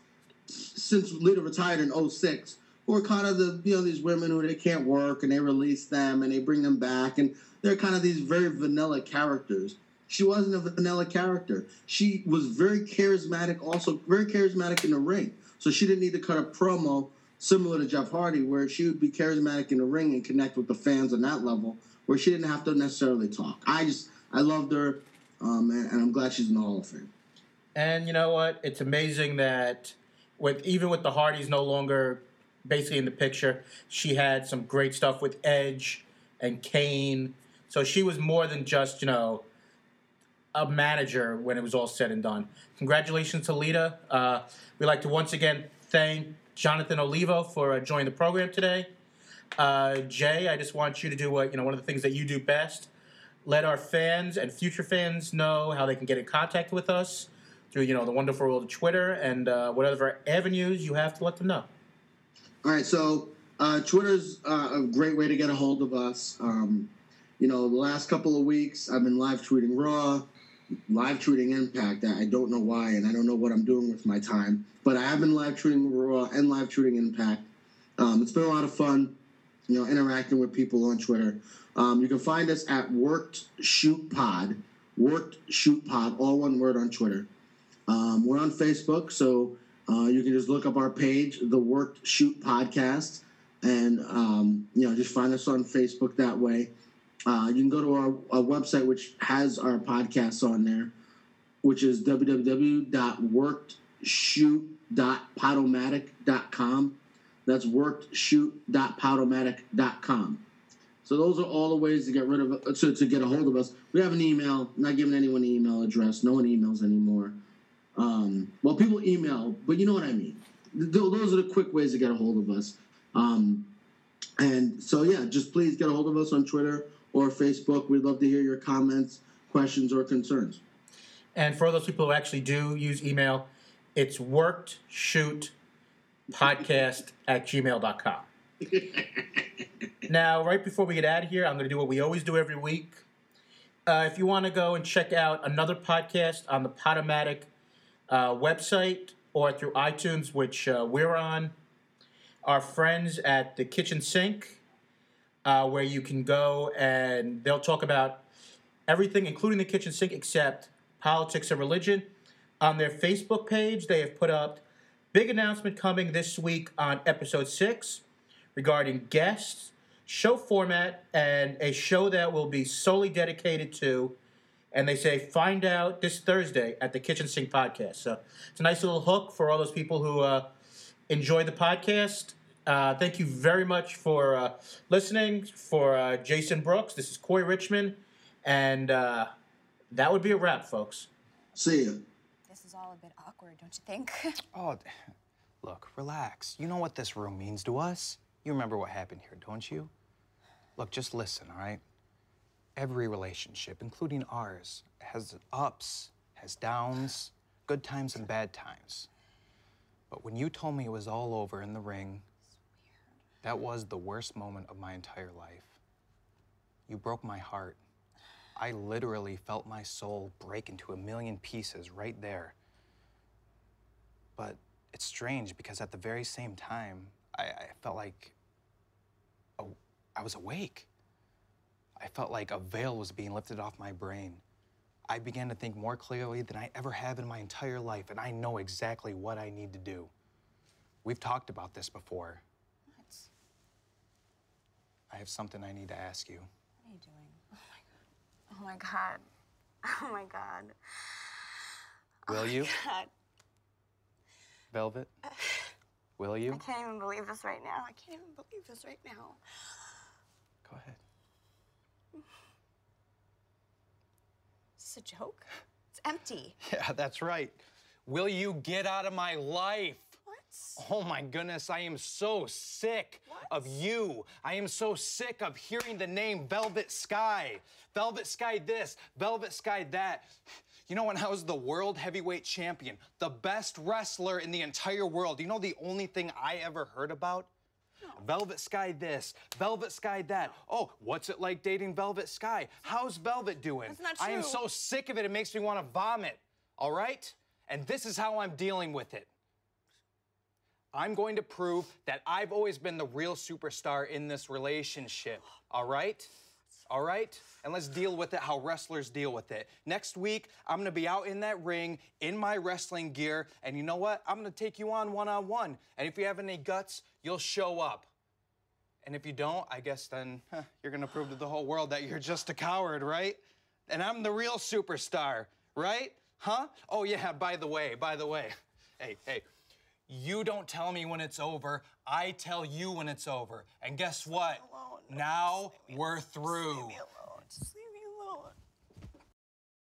since Lita retired in 06 who are kind of the you know these women who they can't work and they release them and they bring them back and they're kind of these very vanilla characters. She wasn't a vanilla character. She was very charismatic, also very charismatic in the ring. So she didn't need to cut a promo similar to Jeff Hardy, where she would be charismatic in the ring and connect with the fans on that level, where she didn't have to necessarily talk. I just I loved her, um, and, and I'm glad she's in the Hall of Fame. And you know what? It's amazing that with even with the Hardys no longer basically in the picture, she had some great stuff with Edge and Kane. So she was more than just you know a manager when it was all said and done. Congratulations to Lita. Uh, we'd like to once again thank Jonathan Olivo for uh, joining the program today. Uh, Jay, I just want you to do what you know one of the things that you do best. Let our fans and future fans know how they can get in contact with us through you know the wonderful world of Twitter and uh, whatever avenues you have to let them know. All right, so uh, Twitter's uh, a great way to get a hold of us. Um, you know, the last couple of weeks I've been live tweeting Raw, live tweeting Impact. I don't know why, and I don't know what I'm doing with my time, but I have been live tweeting Raw and live tweeting Impact. Um, it's been a lot of fun, you know, interacting with people on Twitter. Um, you can find us at Worked Shoot Pod, Worked Shoot Pod, all one word on Twitter. Um, we're on Facebook, so uh, you can just look up our page, the Worked Shoot Podcast, and um, you know just find us on Facebook that way. Uh, you can go to our, our website, which has our podcasts on there, which is www.workedshoot.podomatic.com. That's workedshoot.podomatic.com. So those are all the ways to get rid of to, to get a hold of us. We have an email. Not giving anyone an email address. No one emails anymore. Um, well, people email, but you know what I mean. Those are the quick ways to get a hold of us. Um, and so, yeah, just please get a hold of us on Twitter or Facebook. We'd love to hear your comments, questions, or concerns. And for those people who actually do use email, it's worked shoot podcast at gmail.com. now, right before we get out of here, I'm going to do what we always do every week. Uh, if you want to go and check out another podcast on the Podomatic uh, website or through iTunes, which uh, we're on, our friends at the Kitchen Sink, uh, where you can go and they'll talk about everything, including the kitchen sink, except politics and religion. On their Facebook page, they have put up big announcement coming this week on episode six regarding guests, show format, and a show that will be solely dedicated to. And they say find out this Thursday at the Kitchen Sink podcast. So it's a nice little hook for all those people who uh, enjoy the podcast. Uh, thank you very much for uh, listening. For uh, Jason Brooks, this is Corey Richmond, and uh, that would be a wrap, folks. See ya. This is all a bit awkward, don't you think? Oh, look, relax. You know what this room means to us. You remember what happened here, don't you? Look, just listen, all right? Every relationship, including ours, has ups, has downs, good times and bad times. But when you told me it was all over in the ring, that was the worst moment of my entire life. You broke my heart. I literally felt my soul break into a million pieces right there. But it's strange because at the very same time, I, I felt like a, I was awake. I felt like a veil was being lifted off my brain. I began to think more clearly than I ever have in my entire life, and I know exactly what I need to do. We've talked about this before. I have something I need to ask you. What are you doing? Oh my god. Oh my god. Oh my god. Will you, God. Velvet? Will you? I can't even believe this right now. I can't even believe this right now. Go ahead. Is this a joke? It's empty. Yeah, that's right. Will you get out of my life? What? Oh my goodness, I am so sick What? of you. I am so sick of hearing the name Velvet Sky. Velvet Sky this, Velvet Sky that. You know, when I was the world heavyweight champion, the best wrestler in the entire world, you know the only thing I ever heard about? Velvet Sky this, Velvet Sky that. Oh, what's it like dating Velvet Sky? How's Velvet doing? That's not true. I am so sick of it, it makes me want to vomit. All right? And this is how I'm dealing with it. I'm going to prove that I've always been the real superstar in this relationship. All right? All right? And let's deal with it how wrestlers deal with it. Next week, I'm gonna be out in that ring in my wrestling gear, and you know what? I'm gonna take you on one on one. And if you have any guts, you'll show up. And if you don't, I guess then huh, you're gonna prove to the whole world that you're just a coward, right? And I'm the real superstar, right? Huh? Oh, yeah, by the way, by the way. Hey, hey. You don't tell me when it's over. I tell you when it's over. And guess what? Now Just leave me we're through.